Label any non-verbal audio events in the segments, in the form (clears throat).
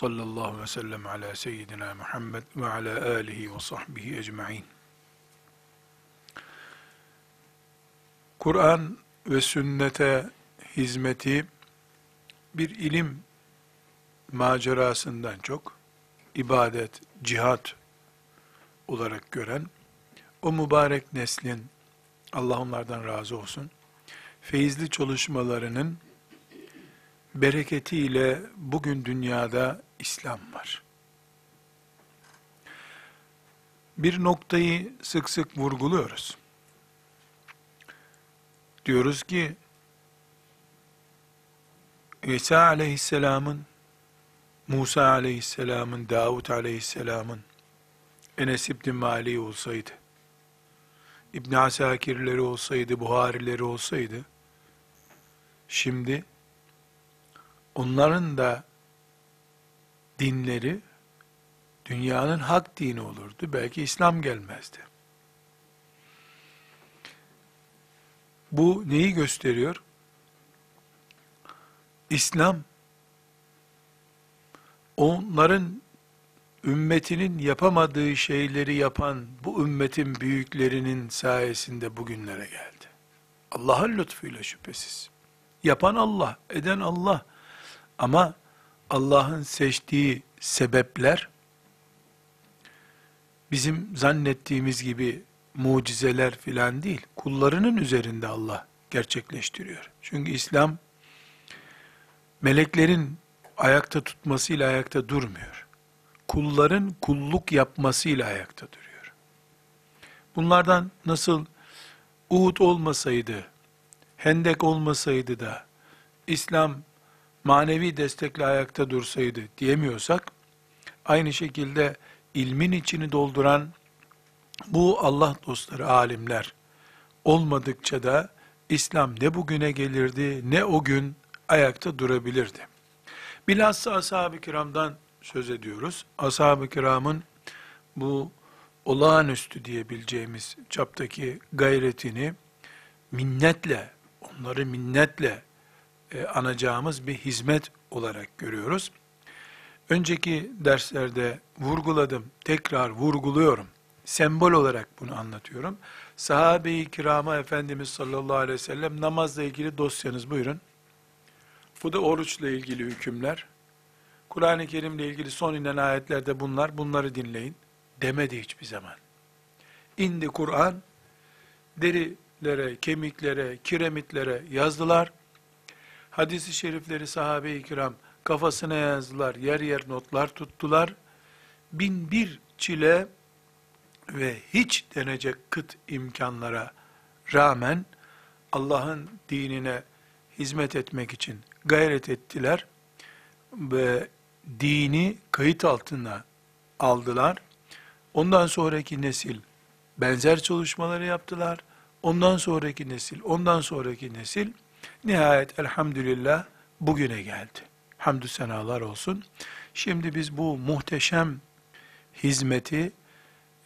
Sallallahu ve sellem ala seyyidina Muhammed ve ala alihi ve sahbihi ecma'in. Kur'an ve sünnete hizmeti bir ilim macerasından çok ibadet, cihat olarak gören o mübarek neslin Allah onlardan razı olsun feyizli çalışmalarının bereketiyle bugün dünyada İslam var. Bir noktayı sık sık vurguluyoruz. Diyoruz ki İsa aleyhisselamın, Musa aleyhisselamın, Davut aleyhisselamın, Enes İbni Mali olsaydı, İbn Asakirleri olsaydı, Buharileri olsaydı, şimdi onların da dinleri dünyanın hak dini olurdu. Belki İslam gelmezdi. Bu neyi gösteriyor? İslam onların ümmetinin yapamadığı şeyleri yapan bu ümmetin büyüklerinin sayesinde bugünlere geldi. Allah'ın lütfuyla şüphesiz. Yapan Allah, eden Allah. Ama Allah'ın seçtiği sebepler bizim zannettiğimiz gibi mucizeler filan değil. Kullarının üzerinde Allah gerçekleştiriyor. Çünkü İslam meleklerin ayakta tutmasıyla ayakta durmuyor. Kulların kulluk yapmasıyla ayakta duruyor. Bunlardan nasıl Uhud olmasaydı, Hendek olmasaydı da İslam manevi destekle ayakta dursaydı diyemiyorsak, aynı şekilde ilmin içini dolduran bu Allah dostları, alimler olmadıkça da İslam ne bugüne gelirdi ne o gün ayakta durabilirdi. Bilhassa ashab-ı kiramdan söz ediyoruz. Ashab-ı kiramın bu olağanüstü diyebileceğimiz çaptaki gayretini minnetle, onları minnetle e, anacağımız bir hizmet olarak görüyoruz. Önceki derslerde vurguladım, tekrar vurguluyorum. Sembol olarak bunu anlatıyorum. Sahabe-i kirama Efendimiz sallallahu aleyhi ve sellem namazla ilgili dosyanız buyurun. Bu da oruçla ilgili hükümler. Kur'an-ı Kerim'le ilgili son inen ayetlerde bunlar, bunları dinleyin demedi hiçbir zaman. İndi Kur'an, derilere, kemiklere, kiremitlere yazdılar. Hadis-i şerifleri sahabe-i kiram kafasına yazdılar, yer yer notlar tuttular. Bin bir çile ve hiç denecek kıt imkanlara rağmen Allah'ın dinine hizmet etmek için gayret ettiler ve dini kayıt altına aldılar. Ondan sonraki nesil benzer çalışmaları yaptılar. Ondan sonraki nesil, ondan sonraki nesil nihayet elhamdülillah bugüne geldi. Hamdü senalar olsun. Şimdi biz bu muhteşem hizmeti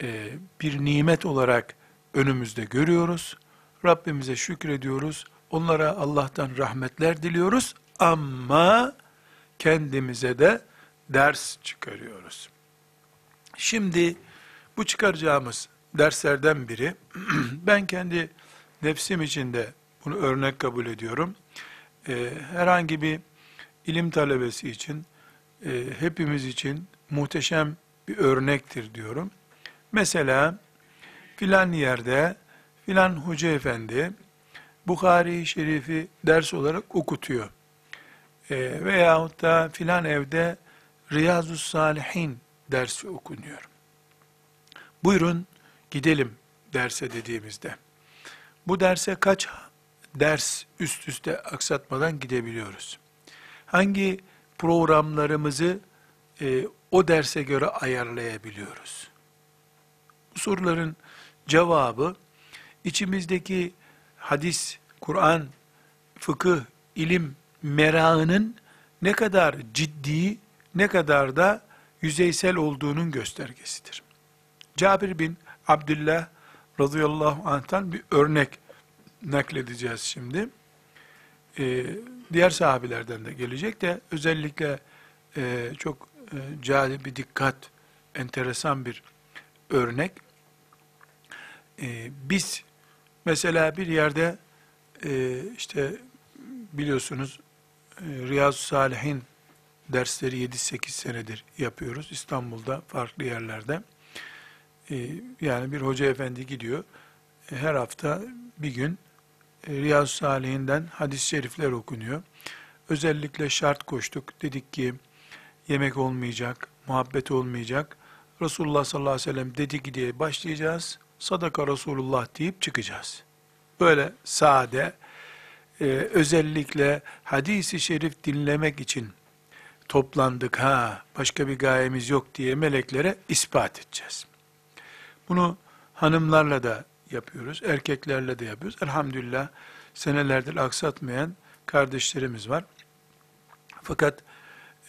e, bir nimet olarak önümüzde görüyoruz. Rabbimize şükrediyoruz. Onlara Allah'tan rahmetler diliyoruz ama kendimize de ders çıkarıyoruz. Şimdi bu çıkaracağımız derslerden biri, (clears throat) ben kendi nefsim için de bunu örnek kabul ediyorum. Ee, herhangi bir ilim talebesi için, e, hepimiz için muhteşem bir örnektir diyorum. Mesela filan yerde filan hoca efendi Bukhari-i Şerif'i ders olarak okutuyor. E, veyahut da filan evde Riyazu Salihin dersi okunuyor. Buyurun gidelim derse dediğimizde. Bu derse kaç ders üst üste aksatmadan gidebiliyoruz? Hangi programlarımızı e, o derse göre ayarlayabiliyoruz? Bu soruların cevabı içimizdeki hadis, Kur'an, fıkıh, ilim merakının ne kadar ciddi, ne kadar da yüzeysel olduğunun göstergesidir. Cabir bin Abdullah radıyallahu anh'tan bir örnek nakledeceğiz şimdi. e, diğer sahabilerden de gelecek de özellikle e, çok e, cali bir dikkat, enteresan bir örnek. E, biz mesela bir yerde e, işte biliyorsunuz e, Riyazu Salihin dersleri 7-8 senedir yapıyoruz İstanbul'da farklı yerlerde. E, yani bir hoca efendi gidiyor e, her hafta bir gün e, Riyazu Salihinden hadis-i şerifler okunuyor. Özellikle şart koştuk. Dedik ki yemek olmayacak, muhabbet olmayacak. Resulullah sallallahu aleyhi ve sellem dedi ki diye başlayacağız. Sadaka Resulullah deyip çıkacağız. Böyle sade, e, özellikle hadisi şerif dinlemek için toplandık ha, başka bir gayemiz yok diye meleklere ispat edeceğiz. Bunu hanımlarla da yapıyoruz, erkeklerle de yapıyoruz. Elhamdülillah senelerdir aksatmayan kardeşlerimiz var. Fakat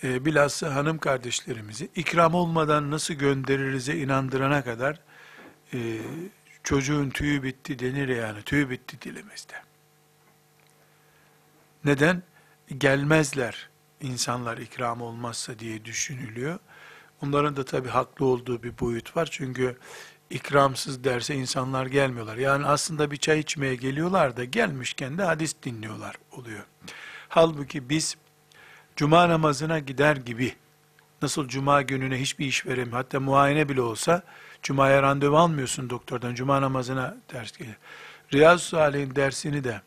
e, bilhassa hanım kardeşlerimizi ikram olmadan nasıl gönderirize inandırana kadar e, çocuğun tüyü bitti denir yani tüyü bitti dilimizde. Neden? Gelmezler insanlar ikram olmazsa diye düşünülüyor. Onların da tabi haklı olduğu bir boyut var. Çünkü ikramsız derse insanlar gelmiyorlar. Yani aslında bir çay içmeye geliyorlar da gelmişken de hadis dinliyorlar oluyor. Halbuki biz cuma namazına gider gibi nasıl cuma gününe hiçbir iş veremiyor. Hatta muayene bile olsa cumaya randevu almıyorsun doktordan. Cuma namazına ders gelir. Riyazu Salih'in dersini de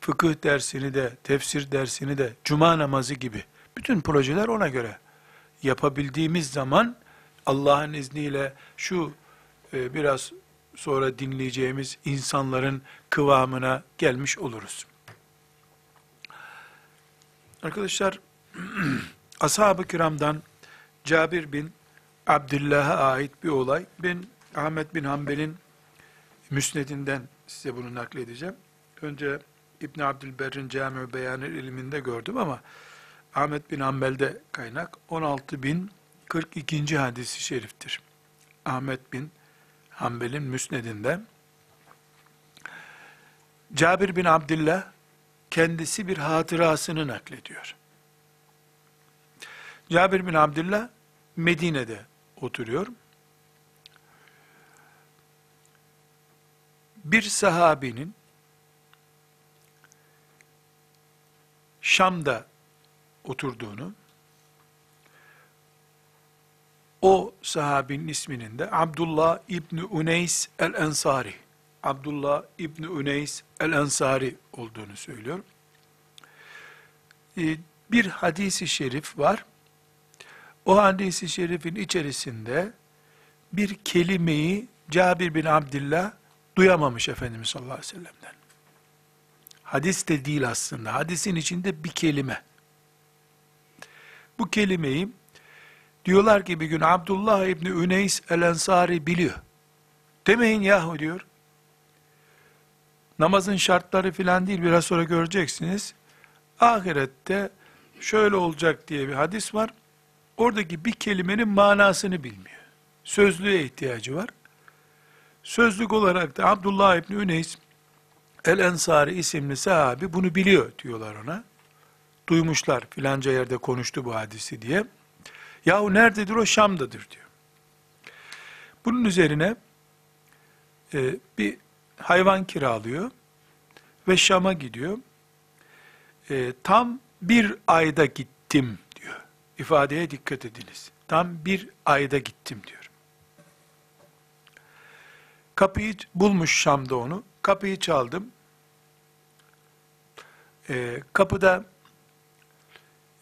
fıkıh dersini de, tefsir dersini de, cuma namazı gibi bütün projeler ona göre yapabildiğimiz zaman Allah'ın izniyle şu e, biraz sonra dinleyeceğimiz insanların kıvamına gelmiş oluruz. Arkadaşlar (clears throat) ashab-ı kiramdan Cabir bin Abdullah'a ait bir olay. Ben Ahmet bin Hanbel'in müsnedinden size bunu nakledeceğim. Önce İbn Abdülberr'in Cami Beyanı ilminde gördüm ama Ahmet bin Hanbel'de kaynak 16042. hadisi şeriftir. Ahmet bin Hanbel'in müsnedinde Cabir bin Abdullah kendisi bir hatırasını naklediyor. Cabir bin Abdullah Medine'de oturuyor. Bir sahabinin Şam'da oturduğunu, o sahabinin isminin de Abdullah İbni Uneys el-Ensari, Abdullah İbni Uneys el-Ensari olduğunu söylüyor. Ee, bir hadisi şerif var. O hadisi şerifin içerisinde bir kelimeyi Cabir bin Abdullah duyamamış Efendimiz sallallahu aleyhi ve sellem'den. Hadis de değil aslında. Hadisin içinde bir kelime. Bu kelimeyi diyorlar ki bir gün Abdullah İbni Üneys el-Ensari biliyor. Demeyin yahu diyor. Namazın şartları filan değil biraz sonra göreceksiniz. Ahirette şöyle olacak diye bir hadis var. Oradaki bir kelimenin manasını bilmiyor. Sözlüğe ihtiyacı var. Sözlük olarak da Abdullah İbni Üneys El Ensari isimli sahabi bunu biliyor diyorlar ona. Duymuşlar filanca yerde konuştu bu hadisi diye. Yahu nerededir o Şam'dadır diyor. Bunun üzerine e, bir hayvan kiralıyor ve Şam'a gidiyor. E, tam bir ayda gittim diyor. İfadeye dikkat ediniz. Tam bir ayda gittim diyor. Kapıyı bulmuş Şam'da onu. Kapıyı çaldım. Ee, kapıda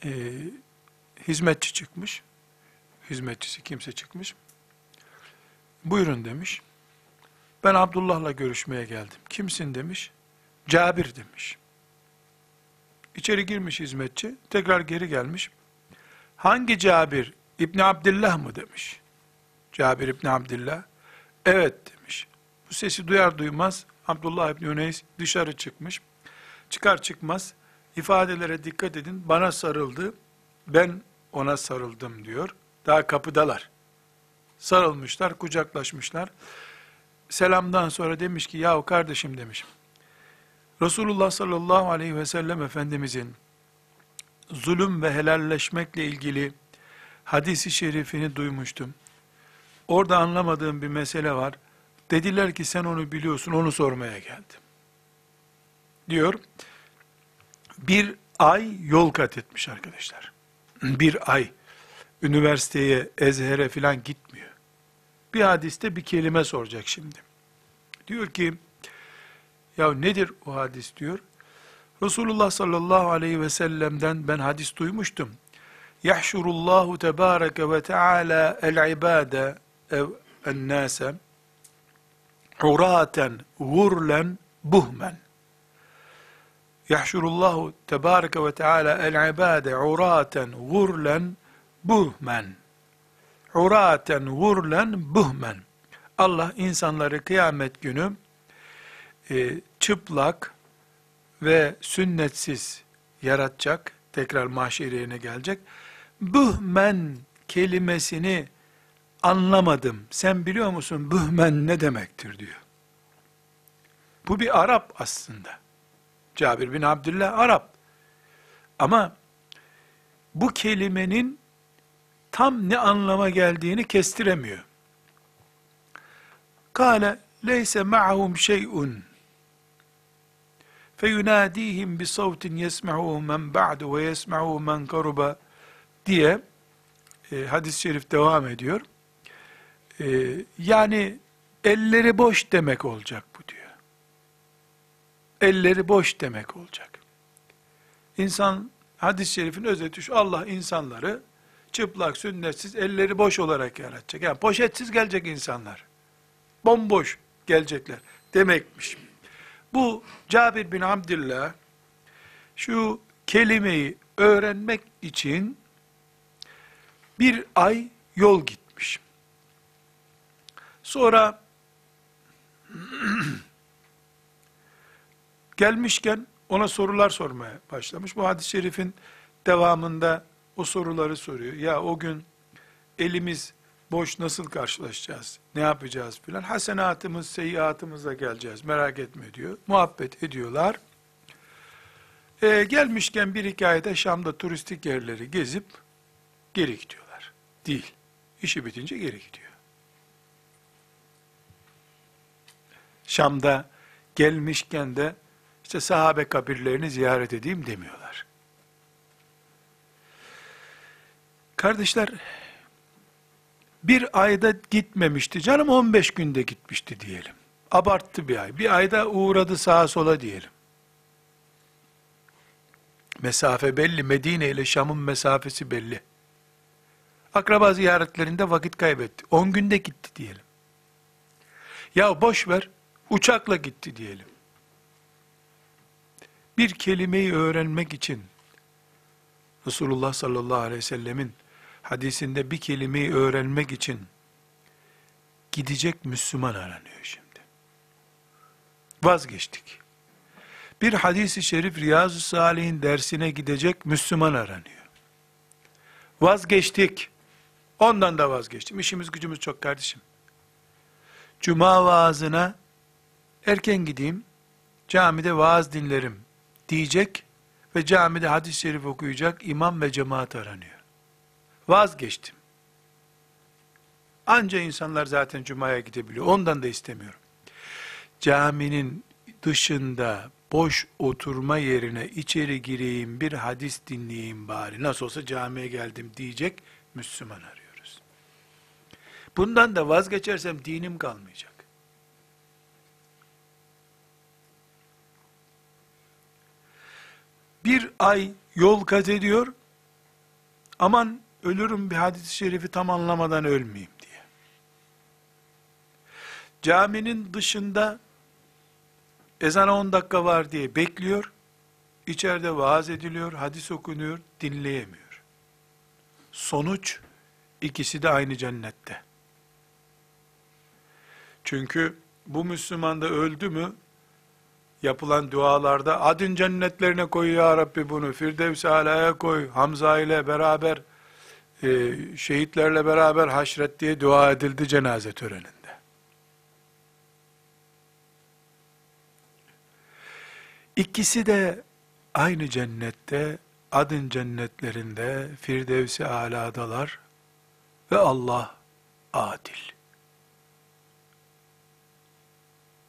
e, hizmetçi çıkmış. Hizmetçisi kimse çıkmış. Buyurun demiş. Ben Abdullah'la görüşmeye geldim. Kimsin demiş. Cabir demiş. İçeri girmiş hizmetçi. Tekrar geri gelmiş. Hangi Cabir? İbni Abdillah mı demiş. Cabir İbni Abdillah. Evet demiş. Bu sesi duyar duymaz Abdullah İbni Üneys dışarı çıkmış. Çıkar çıkmaz ifadelere dikkat edin. Bana sarıldı, ben ona sarıldım diyor. Daha kapıdalar. Resulullah sallallahu aleyhi ve sellem Efendimizin zulüm ve helalleşmekle ilgili hadisi şerifini duymuştum. Orada anlamadığım bir mesele var. Dediler ki sen onu biliyorsun, onu sormaya geldim. Diyor, bir ay yol kat etmiş arkadaşlar. Bir ay üniversiteye, ezhere filan gitmiyor. Bir hadiste bir kelime soracak şimdi. Diyor ki, ya nedir o hadis diyor. Resulullah sallallahu aleyhi ve sellem'den ben hadis duymuştum. Yahşurullahu tebareke ve teala el-ibade ev en-nase uraten gurlen buhmen. Yahşurullahu tebareke ve teala el-ibade uraten gurlen buhmen. Uraten gurlen buhmen. Allah insanları kıyamet günü e, çıplak ve sünnetsiz yaratacak, tekrar mahşeriyene gelecek. Bühmen kelimesini anlamadım. Sen biliyor musun bühmen ne demektir diyor. Bu bir Arap aslında. Cabir bin Abdullah Arap. Ama bu kelimenin tam ne anlama geldiğini kestiremiyor. Kale leyse ma'hum şey'un feyunadihim bi savtin yesma'uhu men ba'du ve yesma'uhu men karuba diye e, hadis-i şerif devam ediyor. E, yani elleri boş demek olacak bu diyor. Elleri boş demek olacak. İnsan hadis-i şerifin özeti şu Allah insanları çıplak, sünnetsiz, elleri boş olarak yaratacak. Yani poşetsiz gelecek insanlar. Bomboş gelecekler demekmiş. Bu Cabir bin Abdullah şu kelimeyi öğrenmek için bir ay yol gitmiş. Sonra (clears throat) gelmişken ona sorular sormaya başlamış. Bu hadis-i şerifin devamında o soruları soruyor. Ya o gün elimiz boş nasıl karşılaşacağız? Ne yapacağız filan? Hasenatımız, seyyiatımızla geleceğiz. Merak etme diyor. Muhabbet ediyorlar. Ee, gelmişken bir hikayede Şam'da turistik yerleri gezip geri gidiyorlar. Değil. İşi bitince geri gidiyor. Şam'da gelmişken de işte sahabe kabirlerini ziyaret edeyim demiyorlar. Kardeşler, bir ayda gitmemişti. Canım 15 günde gitmişti diyelim. Abarttı bir ay. Bir ayda uğradı sağa sola diyelim. Mesafe belli. Medine ile Şam'ın mesafesi belli. Akraba ziyaretlerinde vakit kaybetti. 10 günde gitti diyelim. Ya boş ver. Uçakla gitti diyelim. Bir kelimeyi öğrenmek için Resulullah sallallahu aleyhi ve sellemin hadisinde bir kelimeyi öğrenmek için gidecek Müslüman aranıyor şimdi. Vazgeçtik. Bir hadisi şerif Riyazu Salih'in dersine gidecek Müslüman aranıyor. Vazgeçtik. Ondan da vazgeçtim. İşimiz gücümüz çok kardeşim. Cuma vaazına erken gideyim, camide vaaz dinlerim diyecek ve camide hadis-i şerif okuyacak imam ve cemaat aranıyor. Vazgeçtim. Anca insanlar zaten cumaya gidebiliyor. Ondan da istemiyorum. Caminin dışında boş oturma yerine içeri gireyim bir hadis dinleyeyim bari. Nasıl olsa camiye geldim diyecek Müslüman arıyoruz. Bundan da vazgeçersem dinim kalmayacak. Bir ay yol kat ediyor. Aman ölürüm bir hadis-i şerifi tam anlamadan ölmeyeyim diye. Caminin dışında ezana 10 dakika var diye bekliyor. İçeride vaaz ediliyor, hadis okunuyor, dinleyemiyor. Sonuç ikisi de aynı cennette. Çünkü bu Müslüman da öldü mü yapılan dualarda adın cennetlerine koy ya Rabbi bunu Firdevs-i Ala'ya koy Hamza ile beraber e, şehitlerle beraber haşret diye dua edildi cenaze töreninde. İkisi de aynı cennette, adın cennetlerinde, Firdevs-i Ala'dalar ve Allah adil.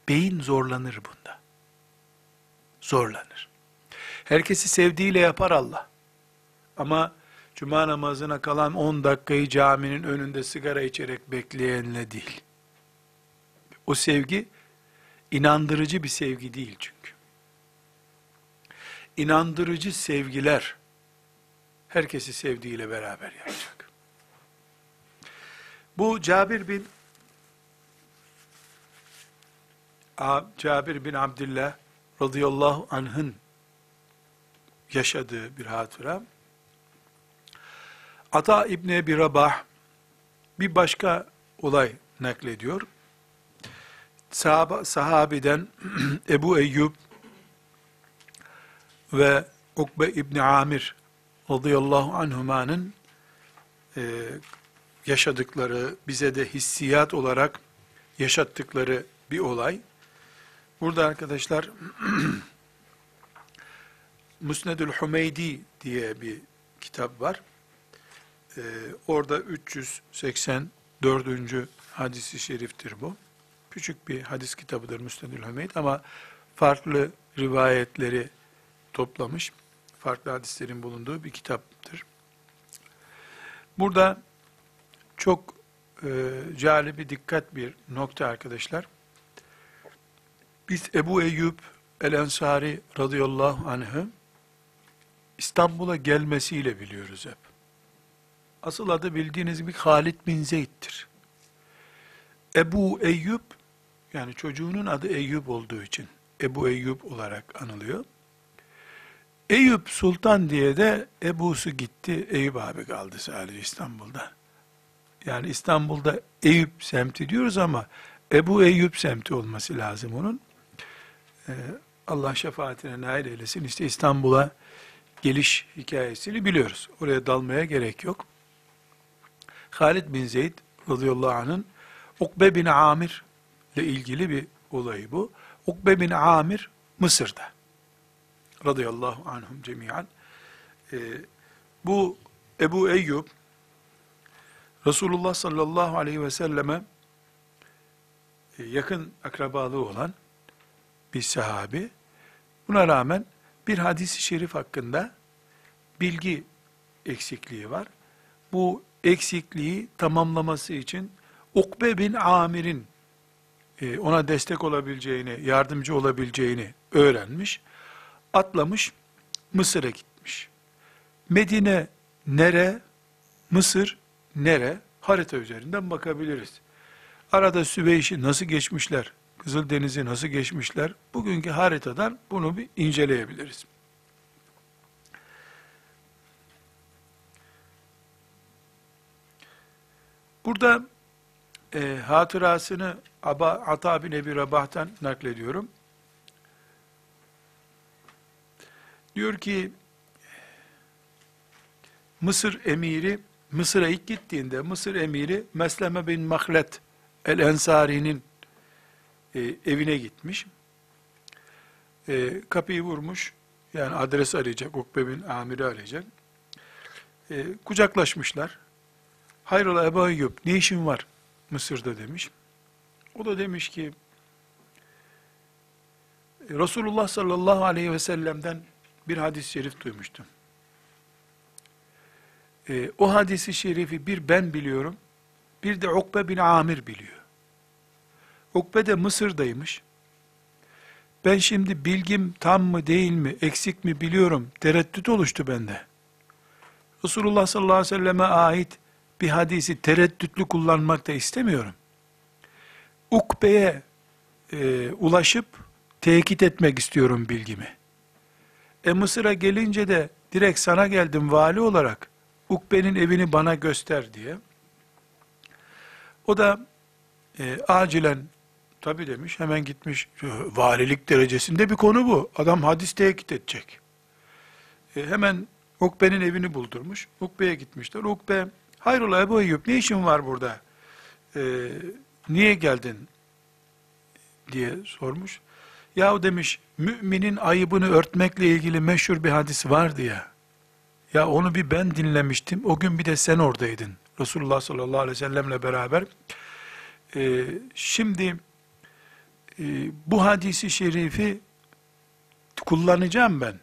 Beyin zorlanır bunda. Zorlanır. Herkesi sevdiğiyle yapar Allah. Ama cuma namazına kalan 10 dakikayı caminin önünde sigara içerek bekleyenle değil. O sevgi inandırıcı bir sevgi değil çünkü. İnandırıcı sevgiler herkesi sevdiğiyle beraber yapacak. Bu Cabir bin Cabir bin Abdullah radıyallahu anh'ın yaşadığı bir hatıra. Ata İbni Ebi Rabah bir başka olay naklediyor. Sahaba, sahabiden (clears throat) Ebu Eyyub ve Ukbe İbni Amir radıyallahu anhumanın e, yaşadıkları, bize de hissiyat olarak yaşattıkları bir olay. Burada arkadaşlar (clears throat) Musnedül Hümeydi diye bir kitap var. Ee, orada 384. hadisi şeriftir bu. Küçük bir hadis kitabıdır Müsnedül Hümeyd ama farklı rivayetleri toplamış. Farklı hadislerin bulunduğu bir kitaptır. Burada çok e, cali bir dikkat bir nokta arkadaşlar. Biz Ebu Eyyub el-Ensari radıyallahu anh'ı İstanbul'a gelmesiyle biliyoruz hep. Asıl adı bildiğiniz gibi Halid bin Zeyd'dir. Ebu Eyyub, yani çocuğunun adı Eyyub olduğu için Ebu Eyyub olarak anılıyor. Eyüp Sultan diye de Ebu'su gitti, Eyüp abi kaldı sadece İstanbul'da. Yani İstanbul'da Eyüp semti diyoruz ama Ebu Eyyub semti olması lazım onun. Ee, Allah şefaatine nail eylesin. İşte İstanbul'a geliş hikayesini biliyoruz. Oraya dalmaya gerek yok. Halid bin Zeyd radıyallahu anh'ın Ukbe bin Amir ile ilgili bir olayı bu. Ukbe bin Amir Mısır'da. Radıyallahu anhum cemiyen. Ee, bu Ebu Eyyub Resulullah sallallahu aleyhi ve selleme e, yakın akrabalığı olan bir sahabi. Buna rağmen bir hadisi şerif hakkında bilgi eksikliği var. Bu eksikliği tamamlaması için Ukbe bin Amir'in e, ona destek olabileceğini, yardımcı olabileceğini öğrenmiş. Atlamış, Mısır'a gitmiş. Medine nere, Mısır nere? Harita üzerinden bakabiliriz. Arada Süveyş'i nasıl geçmişler, Kızıldeniz'i nasıl geçmişler? Bugünkü haritadan bunu bir inceleyebiliriz. Burada e, hatırasını Aba, Ata bin Ebi Rabah'tan naklediyorum. Diyor ki Mısır emiri Mısır'a ilk gittiğinde Mısır emiri Mesleme bin Mahlet el-Ensari'nin e, evine gitmiş. E, kapıyı vurmuş. Yani adres arayacak. Ukbe bin Amir'i arayacak. E, kucaklaşmışlar. Hayrola Ebu Eyyub ne işin var Mısır'da demiş. O da demiş ki Resulullah sallallahu aleyhi ve sellem'den bir hadis-i şerif duymuştum. E, o hadisi şerifi bir ben biliyorum, bir de Ukbe bin Amir biliyor. Ukbe de Mısır'daymış. Ben şimdi bilgim tam mı değil mi, eksik mi biliyorum, tereddüt oluştu bende. Resulullah sallallahu aleyhi ve selleme ait bir hadisi tereddütlü kullanmak da istemiyorum. Ukbe'ye e, ulaşıp tekit etmek istiyorum bilgimi. E Mısır'a gelince de direkt sana geldim vali olarak. Ukbe'nin evini bana göster diye. O da e, acilen tabi demiş hemen gitmiş. Valilik derecesinde bir konu bu. Adam hadis tekit edecek. E, hemen Ukbe'nin evini buldurmuş. Ukbe'ye gitmişler. Ukbe hayrola Ebu Eyyub ne işin var burada? E, niye geldin? diye sormuş. Yahu demiş, müminin ayıbını örtmekle ilgili meşhur bir hadis vardı ya. Ya onu bir ben dinlemiştim. O gün bir de sen oradaydın. Resulullah sallallahu aleyhi ve sellemle beraber. Ee, şimdi e, bu hadisi şerifi kullanacağım ben.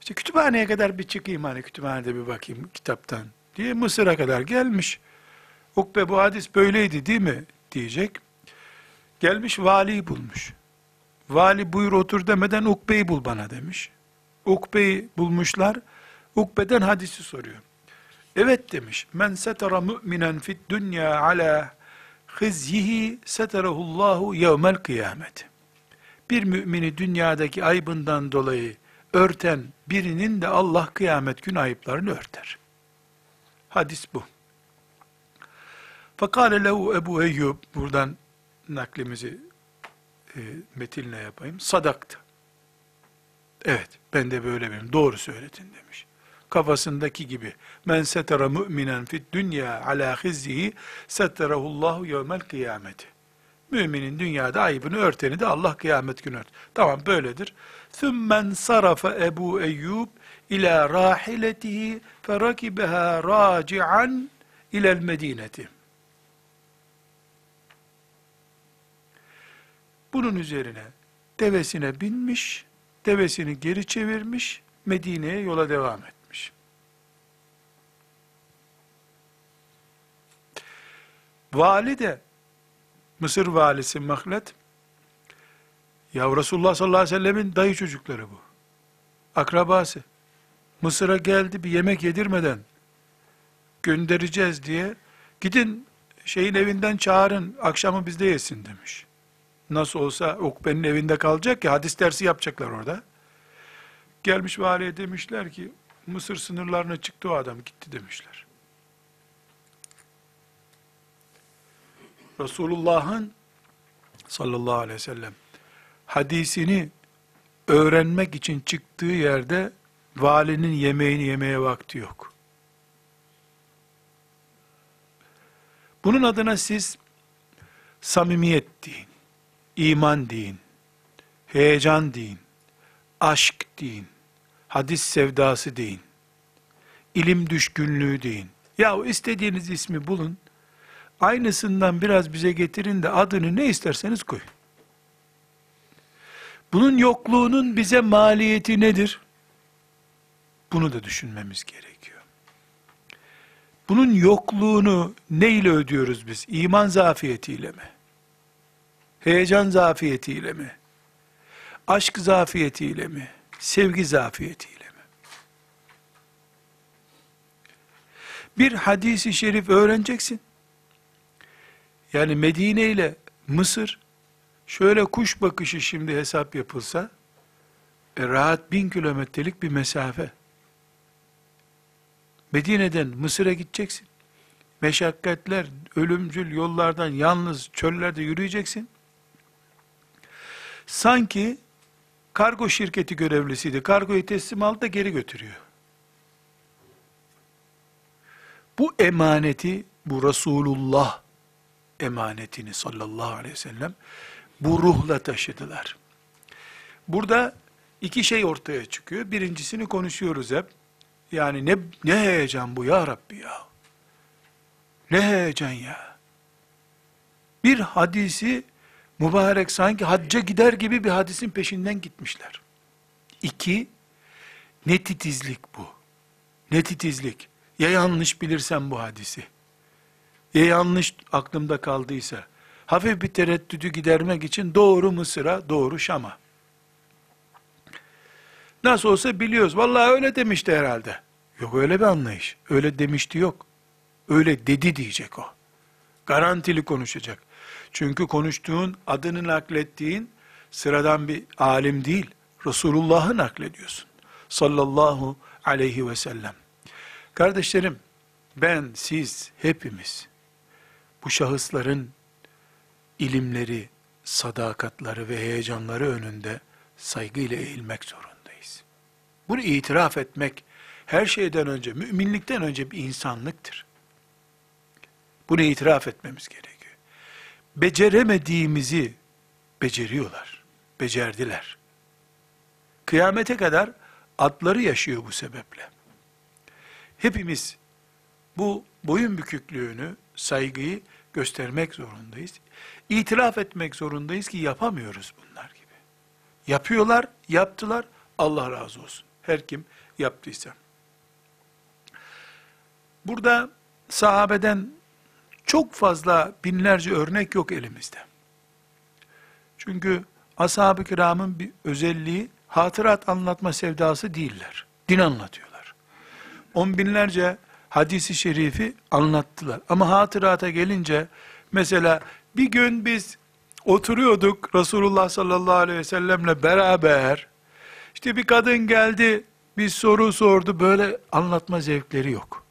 İşte kütüphaneye kadar bir çıkayım hani kütüphanede bir bakayım kitaptan diye Mısır'a kadar gelmiş. Ukbe bu hadis böyleydi değil mi diyecek. Gelmiş valiyi bulmuş. Vali buyur otur demeden Ukbe'yi bul bana demiş. Ukbe'yi bulmuşlar. Ukbe'den hadisi soruyor. Evet demiş. Men setara mu'minen fid dünya ala hizyihi seterahullahu yevmel kıyamet. Bir mümini dünyadaki aybından dolayı örten birinin de Allah kıyamet gün ayıplarını örter. Hadis bu. Fakale lehu Ebu Eyyub, buradan naklimizi e, metinle yapayım. Sadaktı. Evet, ben de böyle benim. Doğru söyledin demiş. Kafasındaki gibi. Men setera mu'minen fid dünya ala hizzihi setterahullahu yevmel kıyameti. Müminin dünyada ayıbını örteni de Allah kıyamet günü ört. Tamam böyledir. Thummen sarafa Ebu Eyyub ila rahiletihi ferakibeha raci'an ilel medineti. Bunun üzerine devesine binmiş, devesini geri çevirmiş, Medine'ye yola devam etmiş. Vali de, Mısır valisi Mahlet, ya Resulullah sallallahu aleyhi ve sellemin dayı çocukları bu. Akrabası. Mısır'a geldi bir yemek yedirmeden göndereceğiz diye gidin şeyin evinden çağırın akşamı bizde yesin demiş. Nasıl olsa Ukbe'nin evinde kalacak ya hadis dersi yapacaklar orada. Gelmiş valiye demişler ki Mısır sınırlarına çıktı o adam gitti demişler. Resulullah'ın sallallahu aleyhi ve sellem hadisini öğrenmek için çıktığı yerde valinin yemeğini yemeye vakti yok. Bunun adına siz samimiyet deyin, iman deyin, heyecan deyin, aşk deyin, hadis sevdası deyin, ilim düşkünlüğü deyin. Ya istediğiniz ismi bulun, aynısından biraz bize getirin de adını ne isterseniz koyun. Bunun yokluğunun bize maliyeti nedir? Bunu da düşünmemiz gerekiyor. Bunun yokluğunu ne ile ödüyoruz biz? İman zafiyetiyle mi? Heyecan zafiyetiyle mi? Aşk zafiyetiyle mi? Sevgi zafiyetiyle mi? Bir hadisi şerif öğreneceksin. Yani Medine ile Mısır şöyle kuş bakışı şimdi hesap yapılsa e, rahat bin kilometrelik bir mesafe. Medine'den Mısır'a gideceksin. Meşakkatler, ölümcül yollardan yalnız çöllerde yürüyeceksin. Sanki kargo şirketi görevlisiydi. Kargoyu teslim aldı da geri götürüyor. Bu emaneti, bu Resulullah emanetini sallallahu aleyhi ve sellem bu ruhla taşıdılar. Burada iki şey ortaya çıkıyor. Birincisini konuşuyoruz hep. Yani ne, ne heyecan bu ya Rabbi ya. Ne heyecan ya. Bir hadisi mübarek sanki hacca gider gibi bir hadisin peşinden gitmişler. İki, ne titizlik bu. Ne titizlik. Ya yanlış bilirsem bu hadisi. Ya yanlış aklımda kaldıysa. Hafif bir tereddüdü gidermek için doğru Mısır'a, doğru Şam'a. Nasıl olsa biliyoruz. Vallahi öyle demişti herhalde. Yok öyle bir anlayış. Öyle demişti yok. Öyle dedi diyecek o. Garantili konuşacak. Çünkü konuştuğun, adını naklettiğin sıradan bir alim değil. Resulullah'ı naklediyorsun. Sallallahu aleyhi ve sellem. Kardeşlerim, ben, siz, hepimiz bu şahısların ilimleri, sadakatları ve heyecanları önünde saygıyla eğilmek zorundayız. Bunu itiraf etmek her şeyden önce, müminlikten önce bir insanlıktır. Bunu itiraf etmemiz gerekiyor. Beceremediğimizi beceriyorlar. becerdiler. Kıyamete kadar adları yaşıyor bu sebeple. Hepimiz bu boyun büküklüğünü, saygıyı göstermek zorundayız. İtiraf etmek zorundayız ki yapamıyoruz bunlar gibi. Yapıyorlar, yaptılar, Allah razı olsun. Her kim yaptıysa. Burada sahabeden çok fazla binlerce örnek yok elimizde. Çünkü ashab-ı kiramın bir özelliği hatırat anlatma sevdası değiller. Din anlatıyorlar. On binlerce hadisi şerifi anlattılar. Ama hatırata gelince mesela bir gün biz oturuyorduk Resulullah sallallahu aleyhi ve sellemle beraber işte bir kadın geldi bir soru sordu böyle anlatma zevkleri yok.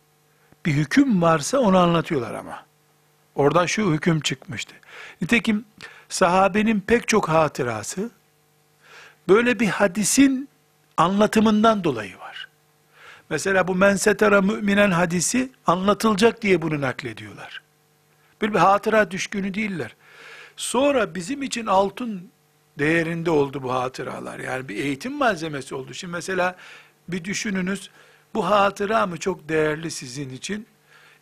Bir hüküm varsa onu anlatıyorlar ama. Orada şu hüküm çıkmıştı. Nitekim sahabenin pek çok hatırası böyle bir hadisin anlatımından dolayı var. Mesela bu men setara müminen hadisi anlatılacak diye bunu naklediyorlar. Böyle bir hatıra düşkünü değiller. Sonra bizim için altın değerinde oldu bu hatıralar. Yani bir eğitim malzemesi oldu. Şimdi mesela bir düşününüz, bu hatıra mı çok değerli sizin için?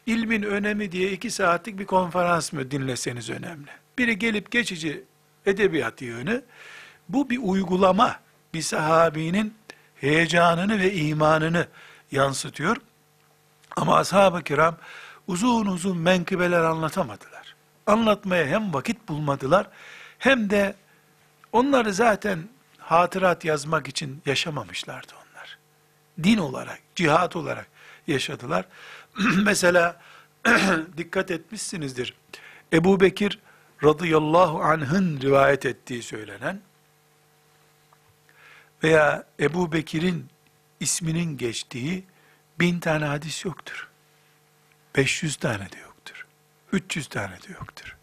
İlmin önemi diye iki saatlik bir konferans mı dinleseniz önemli? Biri gelip geçici edebiyat yönü, bu bir uygulama, bir sahabinin heyecanını ve imanını yansıtıyor. Ama ashab-ı kiram uzun uzun menkıbeler anlatamadılar. Anlatmaya hem vakit bulmadılar, hem de onları zaten hatırat yazmak için yaşamamışlardı onlar. Din olarak, cihat olarak yaşadılar. (clears throat) Mesela (clears throat) dikkat etmişsinizdir. Ebu Bekir radıyallahu anh'ın rivayet ettiği söylenen veya Ebu Bekir'in isminin geçtiği bin tane hadis yoktur. 500 tane de yoktur. 300 tane de yoktur.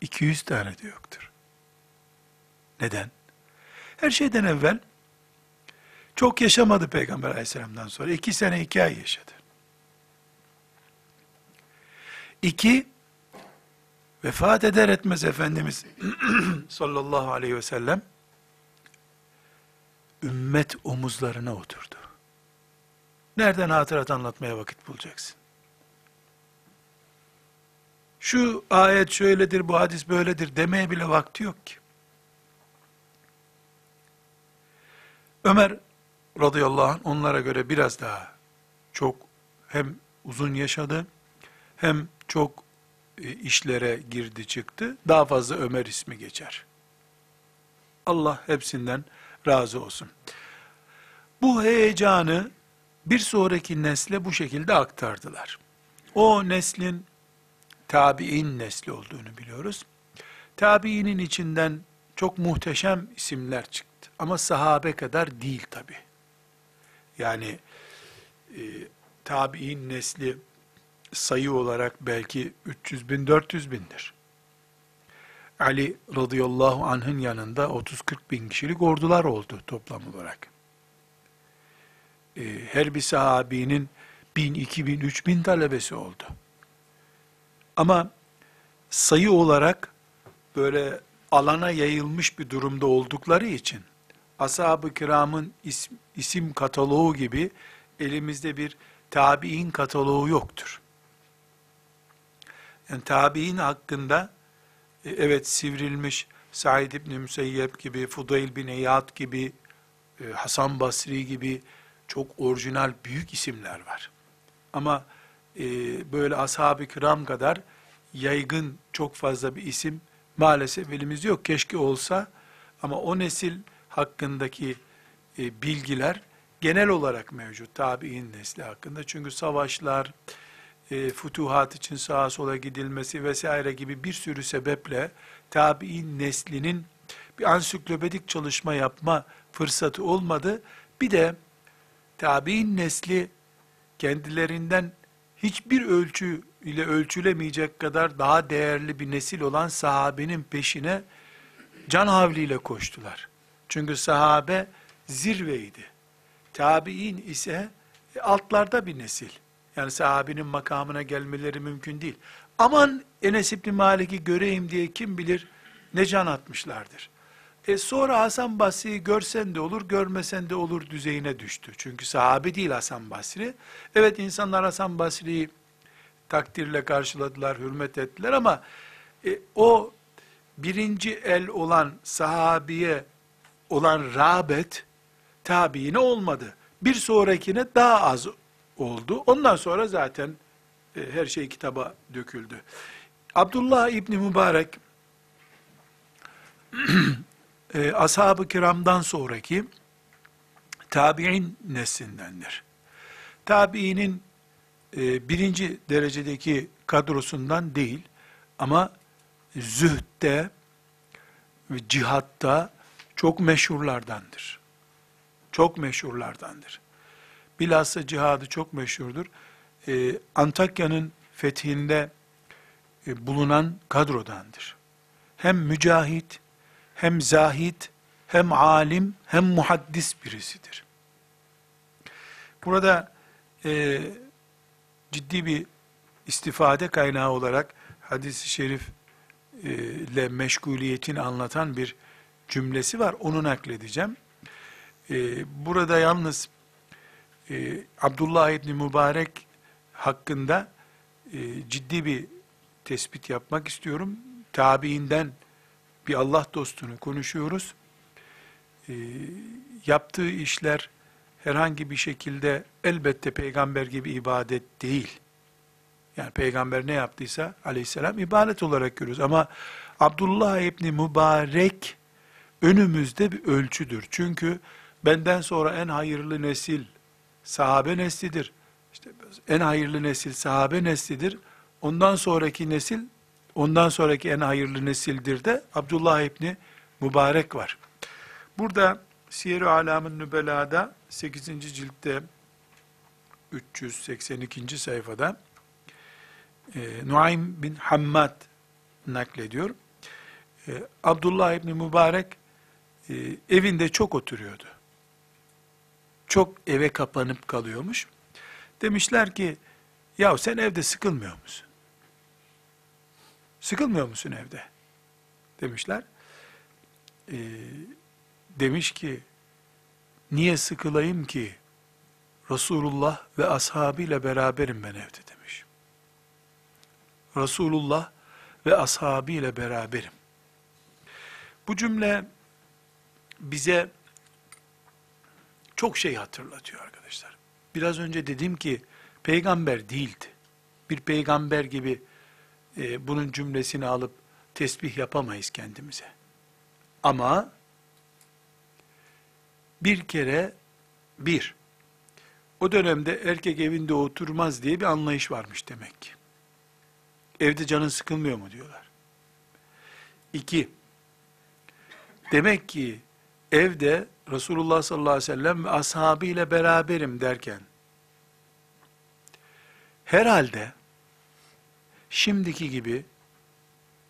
200 tane de yoktur. Neden? Her şeyden evvel çok yaşamadı Peygamber aleyhisselamdan sonra. iki sene iki ay yaşadı. İki, vefat eder etmez Efendimiz (clears throat) sallallahu aleyhi ve sellem ümmet omuzlarına oturdu. Nereden hatırat anlatmaya vakit bulacaksın? Şu ayet şöyledir, bu hadis böyledir demeye bile vakti yok ki. Ömer radıyallahu anh onlara göre biraz daha çok hem uzun yaşadı hem çok e, işlere girdi çıktı. Daha fazla Ömer ismi geçer. Allah hepsinden razı olsun. Bu heyecanı bir sonraki nesle bu şekilde aktardılar. O neslin tabi'in nesli olduğunu biliyoruz. Tabi'inin içinden çok muhteşem isimler çıktı. Ama sahabe kadar değil tabi. Yani e, tabi'in nesli sayı olarak belki 300 bin, 400 bindir. Ali radıyallahu anh'ın yanında 30-40 bin kişilik ordular oldu toplam olarak. Ee, her bir sahabinin bin, iki bin, üç bin talebesi oldu. Ama sayı olarak böyle alana yayılmış bir durumda oldukları için ashab-ı kiramın isim, isim kataloğu gibi elimizde bir tabi'in kataloğu yoktur. Yani tabi'in hakkında e, evet sivrilmiş Said İbni Müseyyep gibi, Fudayl bin Eyyad gibi, e, Hasan Basri gibi çok orijinal büyük isimler var. Ama e, böyle ashab-ı kiram kadar yaygın çok fazla bir isim maalesef elimizde yok. Keşke olsa ama o nesil hakkındaki e, bilgiler genel olarak mevcut tabi'in nesli hakkında. Çünkü savaşlar, e, futuhat için sağa sola gidilmesi vesaire gibi bir sürü sebeple tabi'in neslinin bir ansiklopedik çalışma yapma fırsatı olmadı. Bir de tabi'in nesli kendilerinden hiçbir ölçü ile ölçülemeyecek kadar daha değerli bir nesil olan sahabenin peşine can havliyle koştular. Çünkü sahabe zirveydi. Tabi'in ise altlarda bir nesil. Yani sahabinin makamına gelmeleri mümkün değil. Aman Enes İbni Malik'i göreyim diye kim bilir ne can atmışlardır. E sonra Hasan Basri'yi görsen de olur, görmesen de olur düzeyine düştü. Çünkü sahabe değil Hasan Basri. Evet insanlar Hasan Basri'yi takdirle karşıladılar, hürmet ettiler ama e, o birinci el olan sahabiye olan rağbet tabiine olmadı. Bir sonrakine daha az oldu. Ondan sonra zaten e, her şey kitaba döküldü. Abdullah İbni Mübarek (clears throat) e, ashab-ı kiramdan sonraki tabi'in neslindendir. Tabiinin e, birinci derecedeki kadrosundan değil ama zühtte cihatta çok meşhurlardandır. Çok meşhurlardandır. Bilhassa cihadı çok meşhurdur. Ee, Antakya'nın fethinde e, bulunan kadrodandır. Hem mücahit, hem zahit, hem alim, hem muhaddis birisidir. Burada e, ciddi bir istifade kaynağı olarak hadis-i şerif ile meşguliyetini anlatan bir cümlesi var. Onu nakledeceğim. E, burada yalnız e, Abdullah İbni Mübarek hakkında e, ciddi bir tespit yapmak istiyorum. Tabiinden bir Allah dostunu konuşuyoruz. E, yaptığı işler herhangi bir şekilde elbette peygamber gibi ibadet değil. Yani peygamber ne yaptıysa aleyhisselam ibadet olarak görüyoruz. Ama Abdullah İbni Mübarek önümüzde bir ölçüdür. Çünkü benden sonra en hayırlı nesil sahabe neslidir. İşte en hayırlı nesil sahabe neslidir. Ondan sonraki nesil, ondan sonraki en hayırlı nesildir de Abdullah İbni Mübarek var. Burada Siyer-i Alam'ın Nübela'da 8. ciltte 382. sayfada e, Nuaym bin Hammad naklediyor. E, Abdullah İbni Mübarek e, evinde çok oturuyordu. Çok eve kapanıp kalıyormuş. Demişler ki, ya sen evde sıkılmıyor musun? Sıkılmıyor musun evde? Demişler. E, demiş ki, niye sıkılayım ki? Resulullah ve ashabıyla beraberim ben evde demiş. Resulullah ve ashabıyla beraberim. Bu cümle bize çok şey hatırlatıyor arkadaşlar. Biraz önce dedim ki peygamber değildi. Bir peygamber gibi e, bunun cümlesini alıp tesbih yapamayız kendimize. Ama bir kere bir, o dönemde erkek evinde oturmaz diye bir anlayış varmış demek ki. Evde canın sıkılmıyor mu diyorlar. İki, demek ki evde Resulullah sallallahu aleyhi ve sellem ve ashabıyla beraberim derken, herhalde şimdiki gibi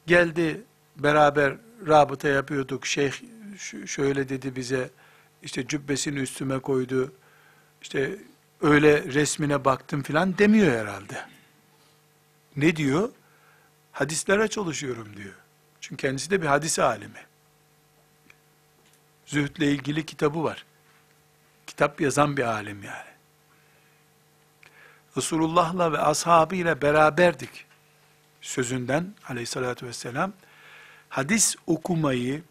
geldi beraber rabıta yapıyorduk, şeyh şöyle dedi bize, işte cübbesini üstüme koydu, işte öyle resmine baktım filan demiyor herhalde. Ne diyor? Hadislere çalışıyorum diyor. Çünkü kendisi de bir hadis alimi. Zühdle ilgili kitabı var. Kitap yazan bir alim yani. Resulullah'la ve ashabıyla beraberdik sözünden aleyhissalatü vesselam hadis okumayı,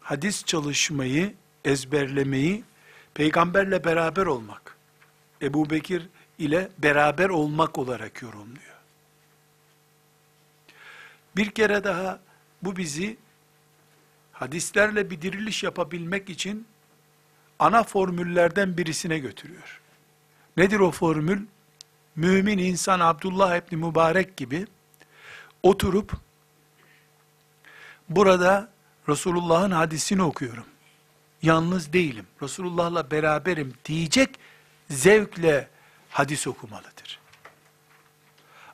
hadis çalışmayı, ezberlemeyi peygamberle beraber olmak, Ebu Bekir ile beraber olmak olarak yorumluyor. Bir kere daha bu bizi hadislerle bir diriliş yapabilmek için ana formüllerden birisine götürüyor. Nedir o formül? Mümin insan Abdullah İbni Mübarek gibi oturup burada Resulullah'ın hadisini okuyorum. Yalnız değilim. Resulullah'la beraberim diyecek zevkle hadis okumalıdır.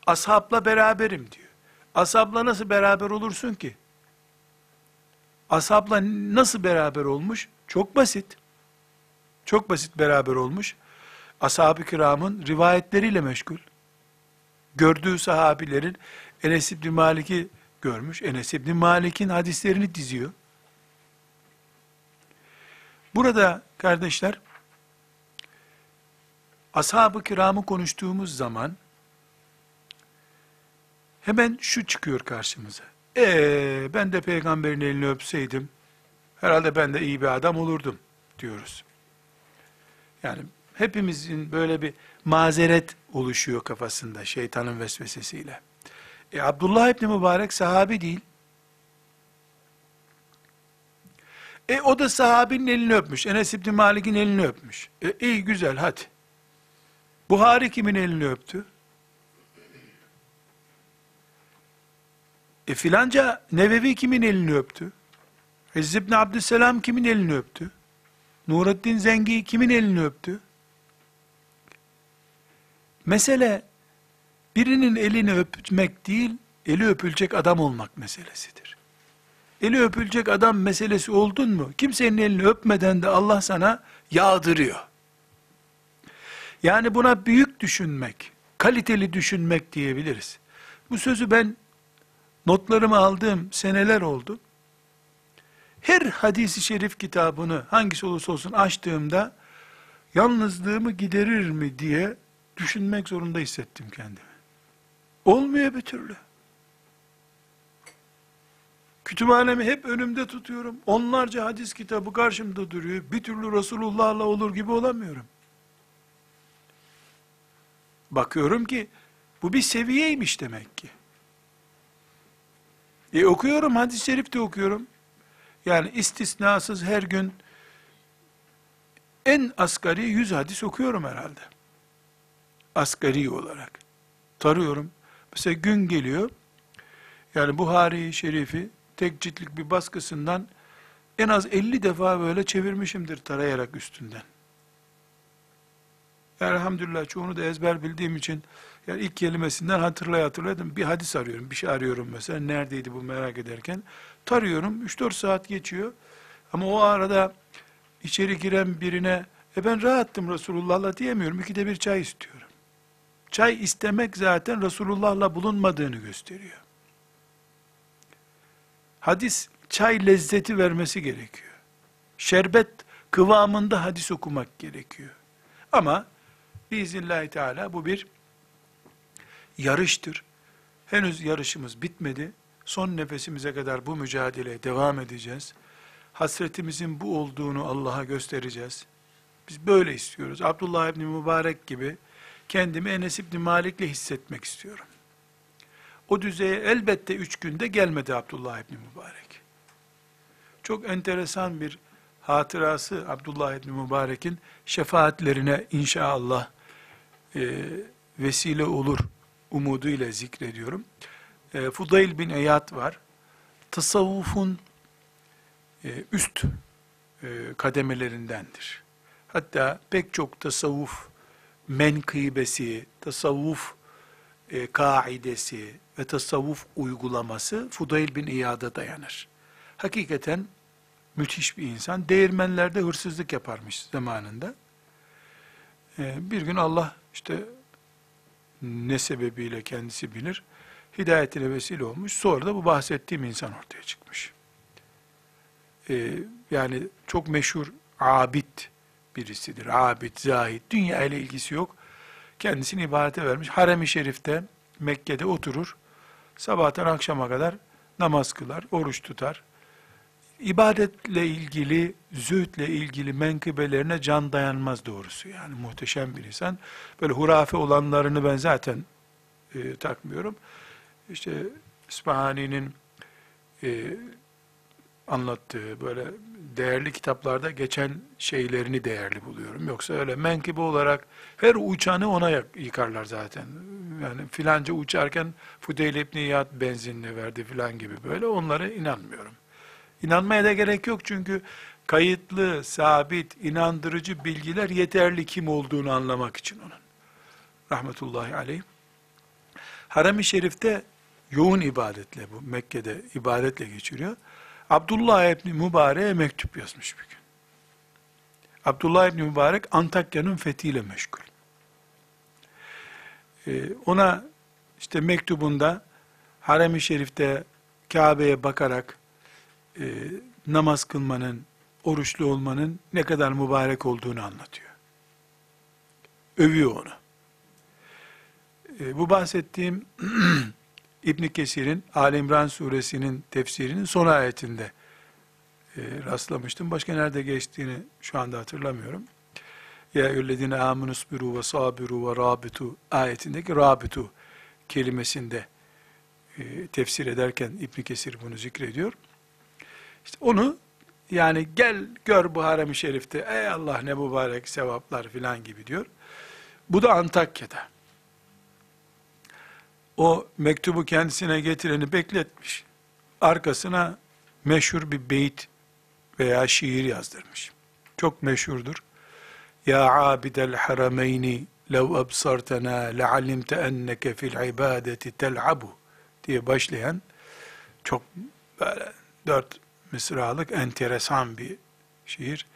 Ashabla beraberim diyor. Ashabla nasıl beraber olursun ki? Ashabla nasıl beraber olmuş? Çok basit. Çok basit beraber olmuş. Ashab-ı kiramın rivayetleriyle meşgul. Gördüğü sahabilerin Enes İbni Malik'i görmüş. Enes İbni Malik'in hadislerini diziyor. Burada kardeşler, ashab-ı kiramı konuştuğumuz zaman, hemen şu çıkıyor karşımıza. Ee, ben de peygamberin elini öpseydim, herhalde ben de iyi bir adam olurdum diyoruz. Yani hepimizin böyle bir mazeret oluşuyor kafasında şeytanın vesvesesiyle. E, Abdullah İbni Mübarek sahabi değil. E o da sahabinin elini öpmüş. Enes İbni Malik'in elini öpmüş. E iyi güzel hadi. Buhari kimin elini öptü? E filanca Nevevi kimin elini öptü? İzz ibn Abdüsselam kimin elini öptü? Nurettin Zengi kimin elini öptü? Mesele birinin elini öpmek değil, eli öpülecek adam olmak meselesidir. Eli öpülecek adam meselesi oldun mu, kimsenin elini öpmeden de Allah sana yağdırıyor. Yani buna büyük düşünmek, kaliteli düşünmek diyebiliriz. Bu sözü ben notlarımı aldığım seneler oldu. Her hadisi şerif kitabını hangisi olursa olsun açtığımda yalnızlığımı giderir mi diye düşünmek zorunda hissettim kendimi. Olmuyor bir türlü. Kütüphanemi hep önümde tutuyorum. Onlarca hadis kitabı karşımda duruyor. Bir türlü Resulullah'la olur gibi olamıyorum. Bakıyorum ki bu bir seviyeymiş demek ki. E okuyorum, hadis-i şerif de okuyorum. Yani istisnasız her gün en asgari 100 hadis okuyorum herhalde. Asgari olarak. Tarıyorum. Mesela gün geliyor. Yani Buhari Şerif'i tek ciltlik bir baskısından en az 50 defa böyle çevirmişimdir tarayarak üstünden. Elhamdülillah çoğunu da ezber bildiğim için yani ilk kelimesinden hatırlaya hatırladım. Bir hadis arıyorum, bir şey arıyorum mesela. Neredeydi bu merak ederken. Tarıyorum, 3-4 saat geçiyor. Ama o arada içeri giren birine, e ben rahattım Resulullah'la diyemiyorum. İkide bir çay istiyorum. Çay istemek zaten Resulullah'la bulunmadığını gösteriyor. Hadis, çay lezzeti vermesi gerekiyor. Şerbet kıvamında hadis okumak gerekiyor. Ama biiznillahü teala bu bir yarıştır. Henüz yarışımız bitmedi. Son nefesimize kadar bu mücadeleye devam edeceğiz. Hasretimizin bu olduğunu Allah'a göstereceğiz. Biz böyle istiyoruz. Abdullah İbni Mübarek gibi kendimi Enes İbni Malik'le hissetmek istiyorum. O düzeye elbette üç günde gelmedi Abdullah İbni Mübarek. Çok enteresan bir hatırası Abdullah İbni Mübarek'in şefaatlerine inşallah e, vesile olur umuduyla zikrediyorum. E, Fudayl bin Eyad var. Tasavvufun e, üst e, kademelerindendir. Hatta pek çok tasavvuf menkıbesi, tasavvuf e, kaidesi ve tasavvuf uygulaması Fudayl bin İyad'a dayanır. Hakikaten müthiş bir insan. Değirmenlerde hırsızlık yaparmış zamanında. E, bir gün Allah işte ne sebebiyle kendisi bilir, hidayetine vesile olmuş. Sonra da bu bahsettiğim insan ortaya çıkmış. Ee, yani çok meşhur abid birisidir. Abid, zahid, dünya ile ilgisi yok. Kendisini ibadete vermiş. Harem-i Şerif'te, Mekke'de oturur. Sabahtan akşama kadar namaz kılar, oruç tutar. İbadetle ilgili, zühdle ilgili menkıbelerine can dayanmaz doğrusu. Yani muhteşem bir insan. Böyle hurafe olanlarını ben zaten e, takmıyorum. İşte İsmahani'nin e, anlattığı böyle değerli kitaplarda geçen şeylerini değerli buluyorum. Yoksa öyle menkıbe olarak her uçanı ona yıkarlar zaten. Yani filanca uçarken Fudeyl İbni İyad benzinli verdi filan gibi böyle onlara inanmıyorum. İnanmaya da gerek yok çünkü kayıtlı, sabit, inandırıcı bilgiler yeterli kim olduğunu anlamak için onun. Rahmetullahi aleyh. Harem-i Şerif'te yoğun ibadetle bu Mekke'de ibadetle geçiriyor. Abdullah İbni Mübarek'e mektup yazmış bir gün. Abdullah İbni Mübarek Antakya'nın fethiyle meşgul. Ee, ona işte mektubunda Harem-i Şerif'te Kabe'ye bakarak e, namaz kılmanın, oruçlu olmanın ne kadar mübarek olduğunu anlatıyor. Övüyor onu. E, bu bahsettiğim (clears throat) İbn Kesir'in Ali İmran suresinin tefsirinin son ayetinde e, rastlamıştım. Başka nerede geçtiğini şu anda hatırlamıyorum. Ya eyyühellezine amenu sbiru ve sabiru ve rabitu ayetindeki rabitu kelimesinde e, tefsir ederken İbn Kesir bunu zikrediyor. İşte onu yani gel gör bu harem-i şerifte ey Allah ne mübarek sevaplar filan gibi diyor. Bu da Antakya'da. O mektubu kendisine getireni bekletmiş. Arkasına meşhur bir beyit veya şiir yazdırmış. Çok meşhurdur. Ya abidel harameyni lev absartana lealimte enneke fil ibadeti tel'abu diye başlayan çok böyle dört mısralık enteresan bir şiir.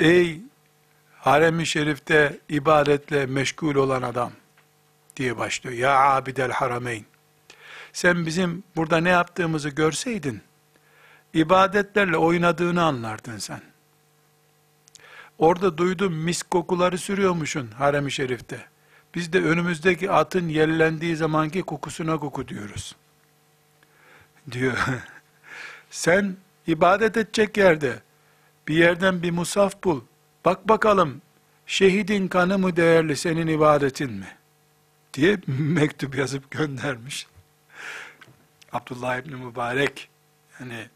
Ey harem-i şerifte ibadetle meşgul olan adam diye başlıyor. Ya abidel harameyn. Sen bizim burada ne yaptığımızı görseydin, ibadetlerle oynadığını anlardın sen. Orada duydum mis kokuları sürüyormuşsun harem-i şerifte. Biz de önümüzdeki atın yellendiği zamanki kokusuna koku diyoruz. Diyor. (laughs) Sen ibadet edecek yerde bir yerden bir musaf bul. Bak bakalım şehidin kanı mı değerli senin ibadetin mi? Diye (laughs) mektup yazıp göndermiş. Abdullah İbni Mübarek yani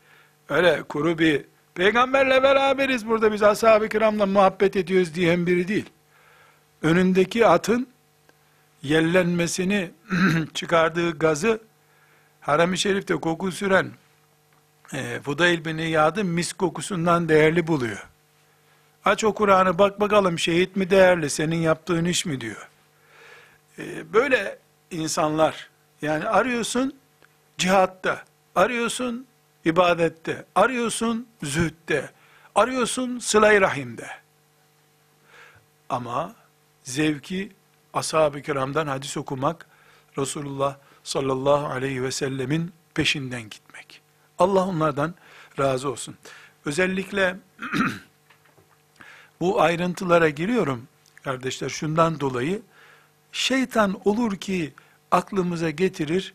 öyle kuru bir peygamberle beraberiz burada biz ashab-ı kiramla muhabbet ediyoruz diyen biri değil. Önündeki atın yellenmesini (clears throat) çıkardığı gazı Haram-ı Şerif'te koku süren e, Fudayl bin İyad'ın mis kokusundan değerli buluyor. Aç o Kur'an'ı bak bakalım şehit mi değerli senin yaptığın iş mi diyor. E, böyle insanlar yani arıyorsun cihatta, arıyorsun ibadette, arıyorsun zühtte, arıyorsun sıla rahimde. Ama zevki ashab-ı kiramdan hadis okumak, Resulullah sallallahu aleyhi ve sellemin peşinden gitmek. Allah onlardan razı olsun. Özellikle (clears throat) bu ayrıntılara giriyorum kardeşler şundan dolayı şeytan olur ki aklımıza getirir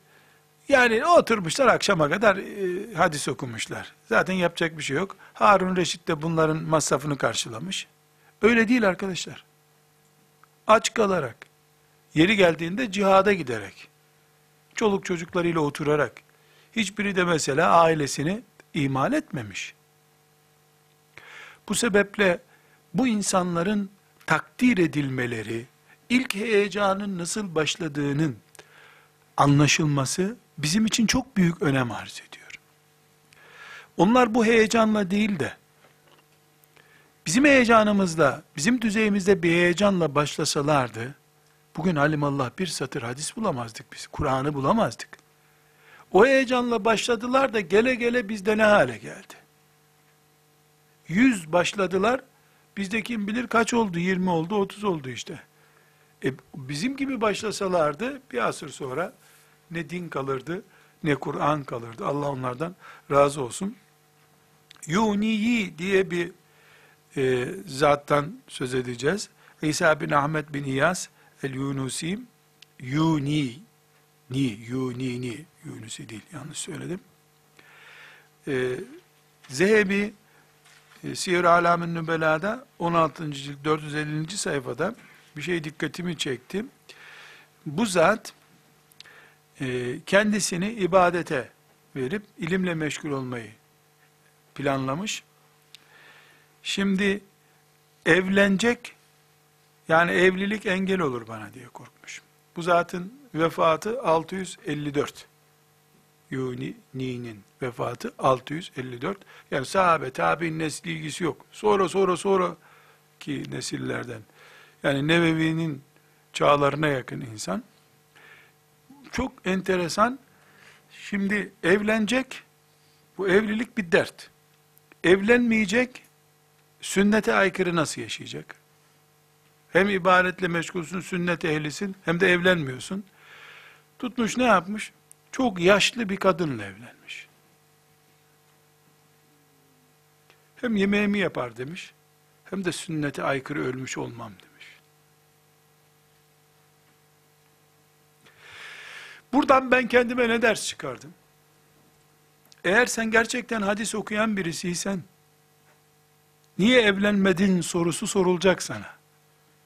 yani oturmuşlar akşama kadar e, hadis okumuşlar. Zaten yapacak bir şey yok. Harun Reşit de bunların masrafını karşılamış. Öyle değil arkadaşlar. Aç kalarak, yeri geldiğinde cihada giderek, çoluk çocuklarıyla oturarak, hiçbiri de mesela ailesini imal etmemiş. Bu sebeple bu insanların takdir edilmeleri, ilk heyecanın nasıl başladığının anlaşılması bizim için çok büyük önem arz ediyor. Onlar bu heyecanla değil de, bizim heyecanımızla, bizim düzeyimizde bir heyecanla başlasalardı, bugün alimallah bir satır hadis bulamazdık biz, Kur'an'ı bulamazdık. O heyecanla başladılar da gele gele bizde ne hale geldi? Yüz başladılar, bizde kim bilir kaç oldu, yirmi oldu, otuz oldu işte. E, bizim gibi başlasalardı, bir asır sonra, ne din kalırdı, ne Kur'an kalırdı. Allah onlardan razı olsun. Yuniyi diye bir e, zattan söz edeceğiz. İsa bin Ahmet bin İyas el-Yunusi Yuni ni Yuni ni Yunusi değil yanlış söyledim. E, Zehebi e, Alamin Nübela'da 16. cilt 450. sayfada bir şey dikkatimi çekti. Bu zat e, kendisini ibadete verip ilimle meşgul olmayı planlamış. Şimdi evlenecek, yani evlilik engel olur bana diye korkmuş. Bu zatın vefatı 654. Yuni'nin vefatı 654. Yani sahabe, tabi'in nesli ilgisi yok. Sonra sonra sonra ki nesillerden. Yani Nevevi'nin çağlarına yakın insan çok enteresan. Şimdi evlenecek, bu evlilik bir dert. Evlenmeyecek, sünnete aykırı nasıl yaşayacak? Hem ibadetle meşgulsün, sünnet ehlisin, hem de evlenmiyorsun. Tutmuş ne yapmış? Çok yaşlı bir kadınla evlenmiş. Hem yemeğimi yapar demiş, hem de sünnete aykırı ölmüş olmam demiş. Buradan ben kendime ne ders çıkardım? Eğer sen gerçekten hadis okuyan birisiysen, niye evlenmedin sorusu sorulacak sana.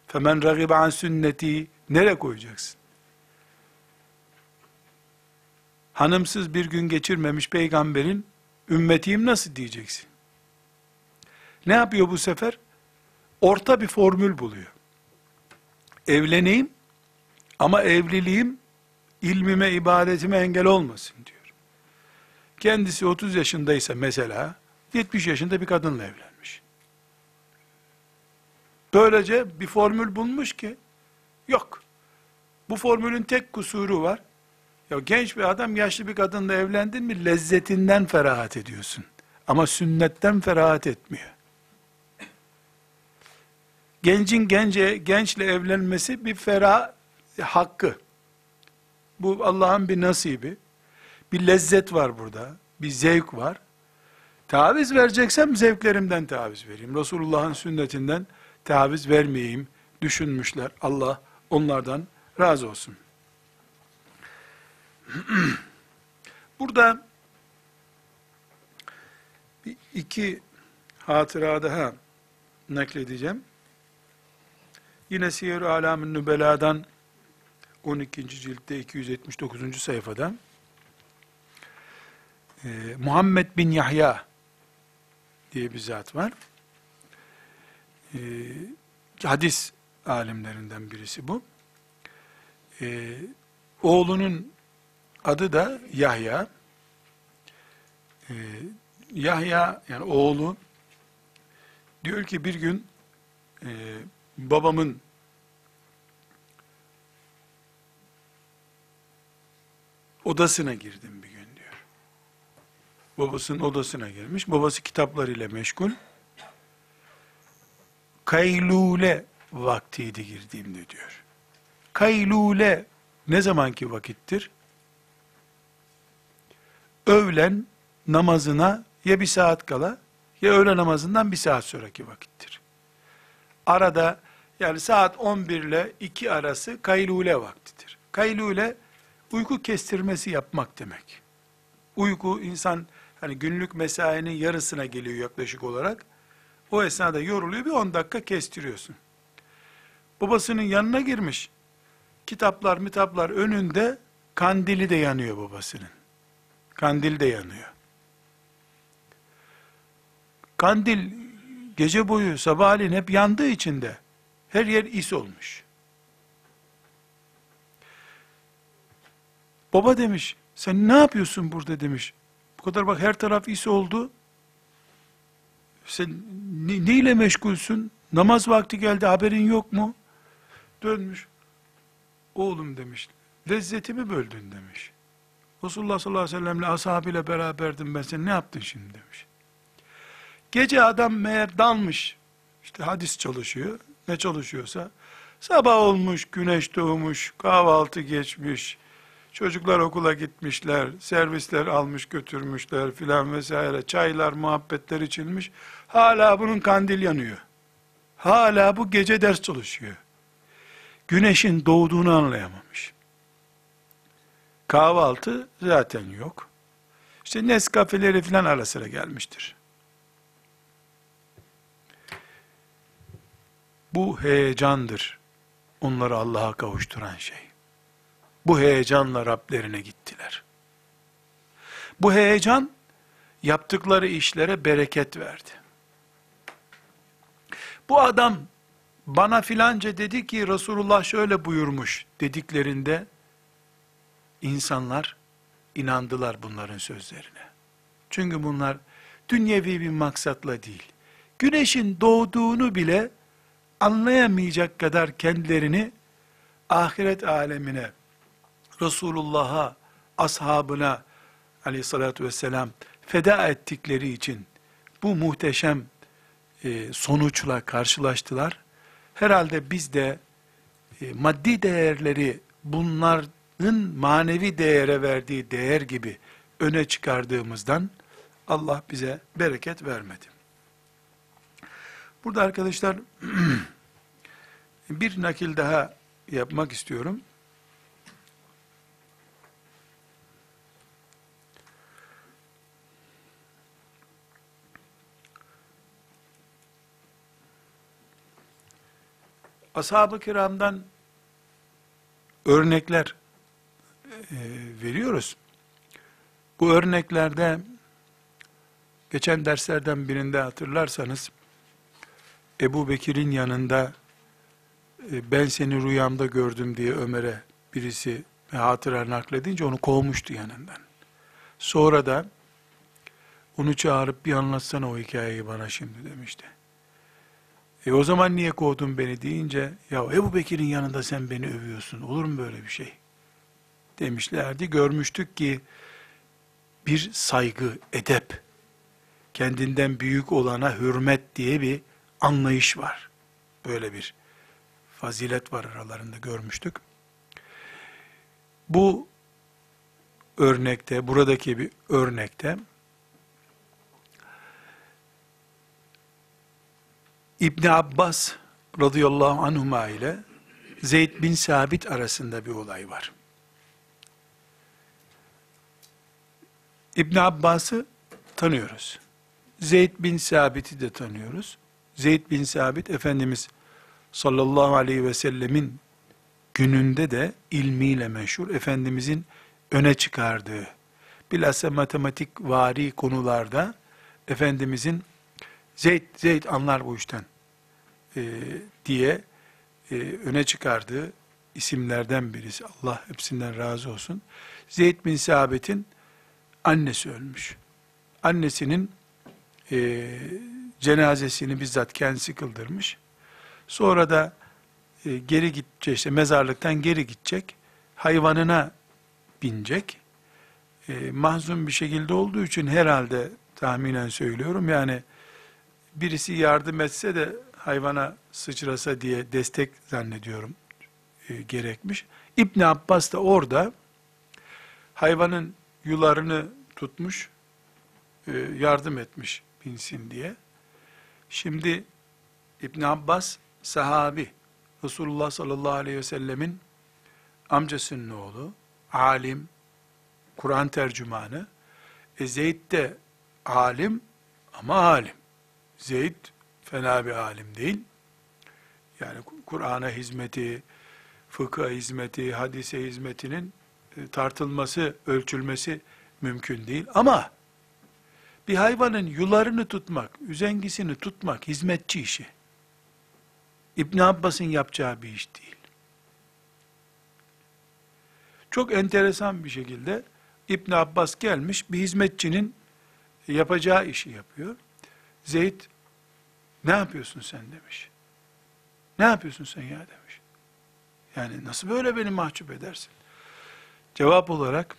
Femen ragibe an sünneti nereye koyacaksın? Hanımsız bir gün geçirmemiş peygamberin ümmetiyim nasıl diyeceksin? Ne yapıyor bu sefer? Orta bir formül buluyor. Evleneyim ama evliliğim ilmime, ibadetime engel olmasın diyor. Kendisi 30 yaşındaysa mesela 70 yaşında bir kadınla evlenmiş. Böylece bir formül bulmuş ki yok. Bu formülün tek kusuru var. Ya genç bir adam yaşlı bir kadınla evlendin mi lezzetinden ferahat ediyorsun. Ama sünnetten ferahat etmiyor. Gencin gence, gençle evlenmesi bir ferah hakkı. Bu Allah'ın bir nasibi. Bir lezzet var burada. Bir zevk var. Taviz vereceksem zevklerimden taviz vereyim. Resulullah'ın sünnetinden taviz vermeyeyim düşünmüşler. Allah onlardan razı olsun. (clears throat) Burada iki hatıra daha nakledeceğim. Yine Siyer-i Alam-ı Nübela'dan 12. ciltte 279. sayfada e, Muhammed bin Yahya diye bir zat var. E, hadis alimlerinden birisi bu. E, oğlunun adı da Yahya. E, Yahya yani oğlu diyor ki bir gün e, babamın odasına girdim bir gün diyor. Babasının odasına girmiş. Babası kitaplarıyla meşgul. Kaylule vaktiydi girdiğimde diyor. Kaylule ne zamanki vakittir? Öğlen namazına ya bir saat kala ya öğle namazından bir saat sonraki vakittir. Arada yani saat 11 ile 2 arası kaylule vaktidir. Kaylule uyku kestirmesi yapmak demek. Uyku insan hani günlük mesainin yarısına geliyor yaklaşık olarak. O esnada yoruluyor bir 10 dakika kestiriyorsun. Babasının yanına girmiş. Kitaplar mitaplar önünde kandili de yanıyor babasının. Kandil de yanıyor. Kandil gece boyu sabahleyin hep yandığı için de her yer is olmuş. Baba demiş, sen ne yapıyorsun burada demiş. Bu kadar bak her taraf is oldu. Sen ne, neyle meşgulsün? Namaz vakti geldi haberin yok mu? Dönmüş. Oğlum demiş, lezzetimi böldün demiş. Resulullah sallallahu aleyhi ve sellemle ashabıyla beraberdim ben sen ne yaptın şimdi demiş. Gece adam meğer dalmış. İşte hadis çalışıyor. Ne çalışıyorsa. Sabah olmuş, güneş doğmuş, kahvaltı geçmiş. Çocuklar okula gitmişler, servisler almış götürmüşler filan vesaire. Çaylar, muhabbetler içilmiş. Hala bunun kandil yanıyor. Hala bu gece ders çalışıyor. Güneşin doğduğunu anlayamamış. Kahvaltı zaten yok. İşte Nescafeleri filan ara sıra gelmiştir. Bu heyecandır onları Allah'a kavuşturan şey. Bu heyecanla Rablerine gittiler. Bu heyecan yaptıkları işlere bereket verdi. Bu adam bana filanca dedi ki Resulullah şöyle buyurmuş dediklerinde insanlar inandılar bunların sözlerine. Çünkü bunlar dünyevi bir maksatla değil. Güneşin doğduğunu bile anlayamayacak kadar kendilerini ahiret alemine, Resulullah'a, ashabına aleyhissalatü vesselam feda ettikleri için bu muhteşem e, sonuçla karşılaştılar. Herhalde biz de e, maddi değerleri bunların manevi değere verdiği değer gibi öne çıkardığımızdan Allah bize bereket vermedi. Burada arkadaşlar (clears throat) bir nakil daha yapmak istiyorum. Ashab-ı kiramdan örnekler e, veriyoruz. Bu örneklerde geçen derslerden birinde hatırlarsanız Ebu Bekir'in yanında e, ben seni rüyamda gördüm diye Ömer'e birisi hatıra nakledince onu kovmuştu yanından. Sonra da onu çağırıp bir anlatsana o hikayeyi bana şimdi demişti. E o zaman niye kovdun beni deyince, ya Ebu Bekir'in yanında sen beni övüyorsun, olur mu böyle bir şey? Demişlerdi, görmüştük ki bir saygı, edep, kendinden büyük olana hürmet diye bir anlayış var. Böyle bir fazilet var aralarında görmüştük. Bu örnekte, buradaki bir örnekte İbn Abbas radıyallahu anhuma ile Zeyd bin Sabit arasında bir olay var. İbn Abbas'ı tanıyoruz. Zeyd bin Sabit'i de tanıyoruz. Zeyd bin Sabit Efendimiz sallallahu aleyhi ve sellemin gününde de ilmiyle meşhur, Efendimizin öne çıkardığı, bilhassa matematik vari konularda Efendimizin Zeyd, Zeyd anlar bu işten e, diye e, öne çıkardığı isimlerden birisi. Allah hepsinden razı olsun. Zeyd bin Sabit'in annesi ölmüş. Annesinin e, cenazesini bizzat kendisi kıldırmış. Sonra da e, geri gidecek, işte mezarlıktan geri gidecek, hayvanına binecek. E, mahzun bir şekilde olduğu için herhalde tahminen söylüyorum, yani birisi yardım etse de hayvana sıçrasa diye destek zannediyorum e, gerekmiş. İbn Abbas da orada hayvanın yularını tutmuş, e, yardım etmiş binsin diye. Şimdi İbn Abbas sahabi, Resulullah sallallahu aleyhi ve sellemin amcasının oğlu, alim, Kur'an tercümanı. E Zeyd de alim ama alim. Zeyd fena bir alim değil. Yani Kur'an'a hizmeti, fıkıh hizmeti, hadise hizmetinin e, tartılması, ölçülmesi mümkün değil. Ama bir hayvanın yularını tutmak, üzengisini tutmak hizmetçi işi. İbn Abbas'ın yapacağı bir iş değil. Çok enteresan bir şekilde İbn Abbas gelmiş bir hizmetçinin yapacağı işi yapıyor. Zeyd ne yapıyorsun sen demiş. Ne yapıyorsun sen ya demiş. Yani nasıl böyle beni mahcup edersin? Cevap olarak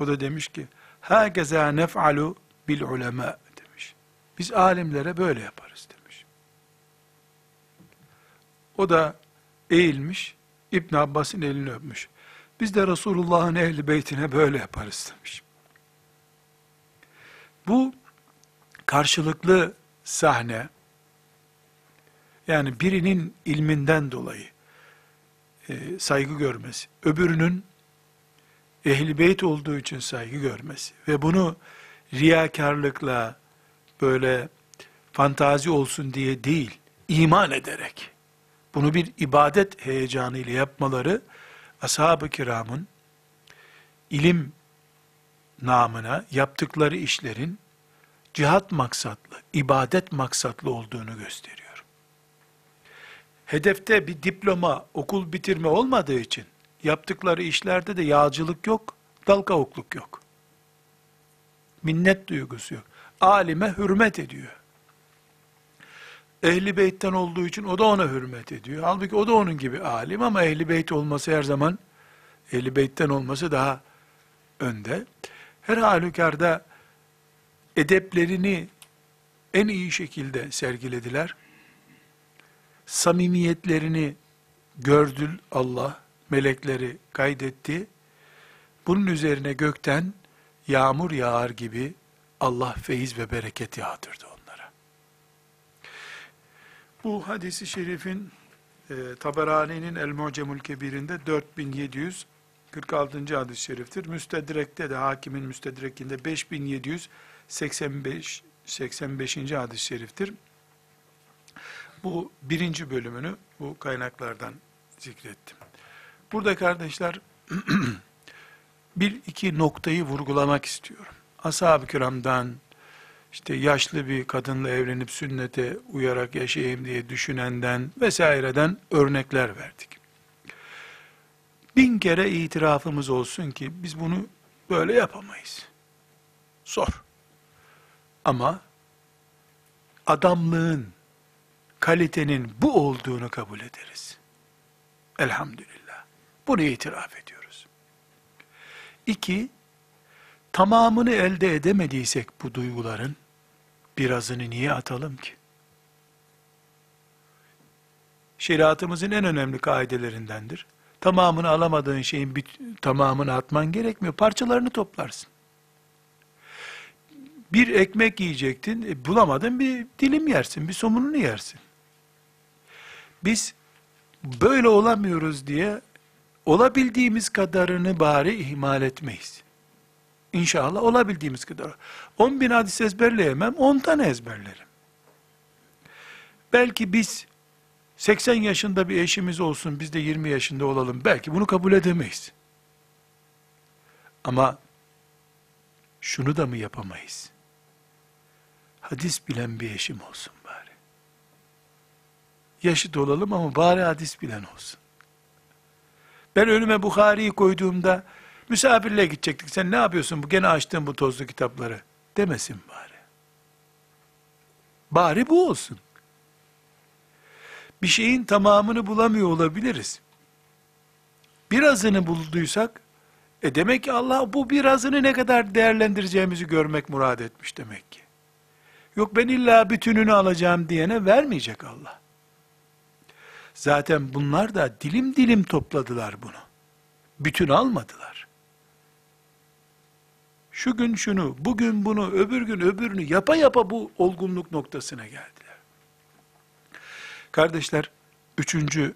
o da demiş ki Hâgezâ nef'alu bil ulema demiş. Biz alimlere böyle yaparız demiş. O da eğilmiş, İbn Abbas'ın elini öpmüş. Biz de Resulullah'ın ehli beytine böyle yaparız demiş. Bu karşılıklı sahne, yani birinin ilminden dolayı e, saygı görmesi, öbürünün ehli beyt olduğu için saygı görmesi ve bunu riyakarlıkla böyle fantazi olsun diye değil, iman ederek bunu bir ibadet heyecanı ile yapmaları ashab-ı kiramın ilim namına yaptıkları işlerin cihat maksatlı, ibadet maksatlı olduğunu gösteriyor. Hedefte bir diploma, okul bitirme olmadığı için yaptıkları işlerde de yağcılık yok, dal kavukluk yok. Minnet duygusu yok. Alime hürmet ediyor. Ehli beytten olduğu için o da ona hürmet ediyor. Halbuki o da onun gibi alim ama ehli beyt olması her zaman ehli beytten olması daha önde. Her halükarda edeplerini en iyi şekilde sergilediler. Samimiyetlerini gördü Allah, melekleri kaydetti. Bunun üzerine gökten yağmur yağar gibi Allah feyiz ve bereket yağdırdı onlara. Bu hadisi şerifin e, Taberani'nin El Mucemül Kebir'inde 4746. hadis-i şeriftir. Müstedrek'te de hakimin müstedrekinde 5785 85. hadis-i şeriftir. Bu birinci bölümünü bu kaynaklardan zikrettim. Burada kardeşler (clears throat) bir iki noktayı vurgulamak istiyorum. Ashab-ı kiramdan işte yaşlı bir kadınla evlenip sünnete uyarak yaşayayım diye düşünenden vesaireden örnekler verdik. Bin kere itirafımız olsun ki biz bunu böyle yapamayız. Zor. Ama adamlığın, kalitenin bu olduğunu kabul ederiz. Elhamdülillah. Bunu itiraf ediyoruz. İki, tamamını elde edemediysek bu duyguların, birazını niye atalım ki? Şeriatımızın en önemli kaidelerindendir. Tamamını alamadığın şeyin bir, tamamını atman gerekmiyor. Parçalarını toplarsın. Bir ekmek yiyecektin, e, bulamadın bir dilim yersin, bir somununu yersin. Biz böyle olamıyoruz diye olabildiğimiz kadarını bari ihmal etmeyiz. İnşallah olabildiğimiz kadar. 10 bin hadis ezberleyemem, 10 tane ezberlerim. Belki biz 80 yaşında bir eşimiz olsun, biz de 20 yaşında olalım. Belki bunu kabul edemeyiz. Ama şunu da mı yapamayız? Hadis bilen bir eşim olsun bari. Yaşıt olalım ama bari hadis bilen olsun. Ben önüme Bukhari'yi koyduğumda misafirle gidecektik. Sen ne yapıyorsun bu gene açtın bu tozlu kitapları demesin bari. Bari bu olsun. Bir şeyin tamamını bulamıyor olabiliriz. Birazını bulduysak e demek ki Allah bu birazını ne kadar değerlendireceğimizi görmek murad etmiş demek ki. Yok ben illa bütününü alacağım diyene vermeyecek Allah. Zaten bunlar da dilim dilim topladılar bunu. Bütün almadılar. Şu gün şunu, bugün bunu, öbür gün öbürünü yapa yapa bu olgunluk noktasına geldiler. Kardeşler, üçüncü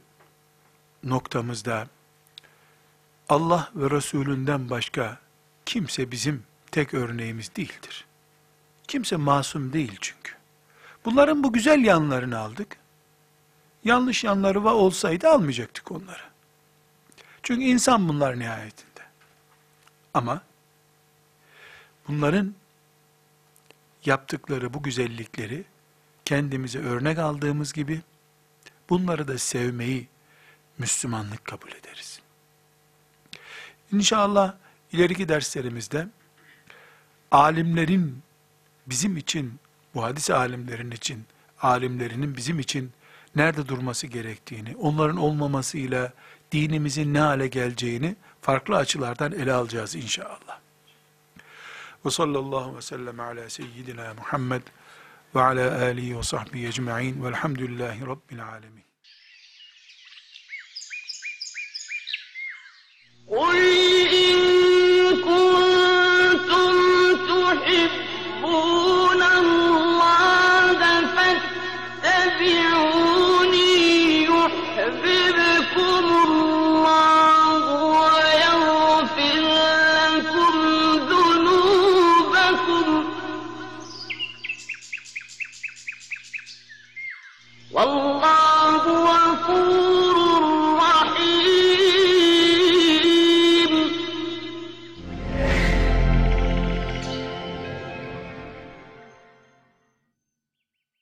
noktamızda Allah ve Resulünden başka kimse bizim tek örneğimiz değildir. Kimse masum değil çünkü. Bunların bu güzel yanlarını aldık. Yanlış yanları var olsaydı almayacaktık onları. Çünkü insan bunlar nihayetinde. Ama bunların yaptıkları bu güzellikleri kendimize örnek aldığımız gibi bunları da sevmeyi Müslümanlık kabul ederiz. İnşallah ileriki derslerimizde alimlerin bizim için, bu hadis alimlerin için, alimlerinin bizim için nerede durması gerektiğini, onların olmamasıyla dinimizin ne hale geleceğini farklı açılardan ele alacağız inşallah. Ve sallallahu ve sellem ala seyyidina Muhammed ve ala alihi ve sahbihi ecma'in velhamdülillahi rabbil alemin. قل إن كنتم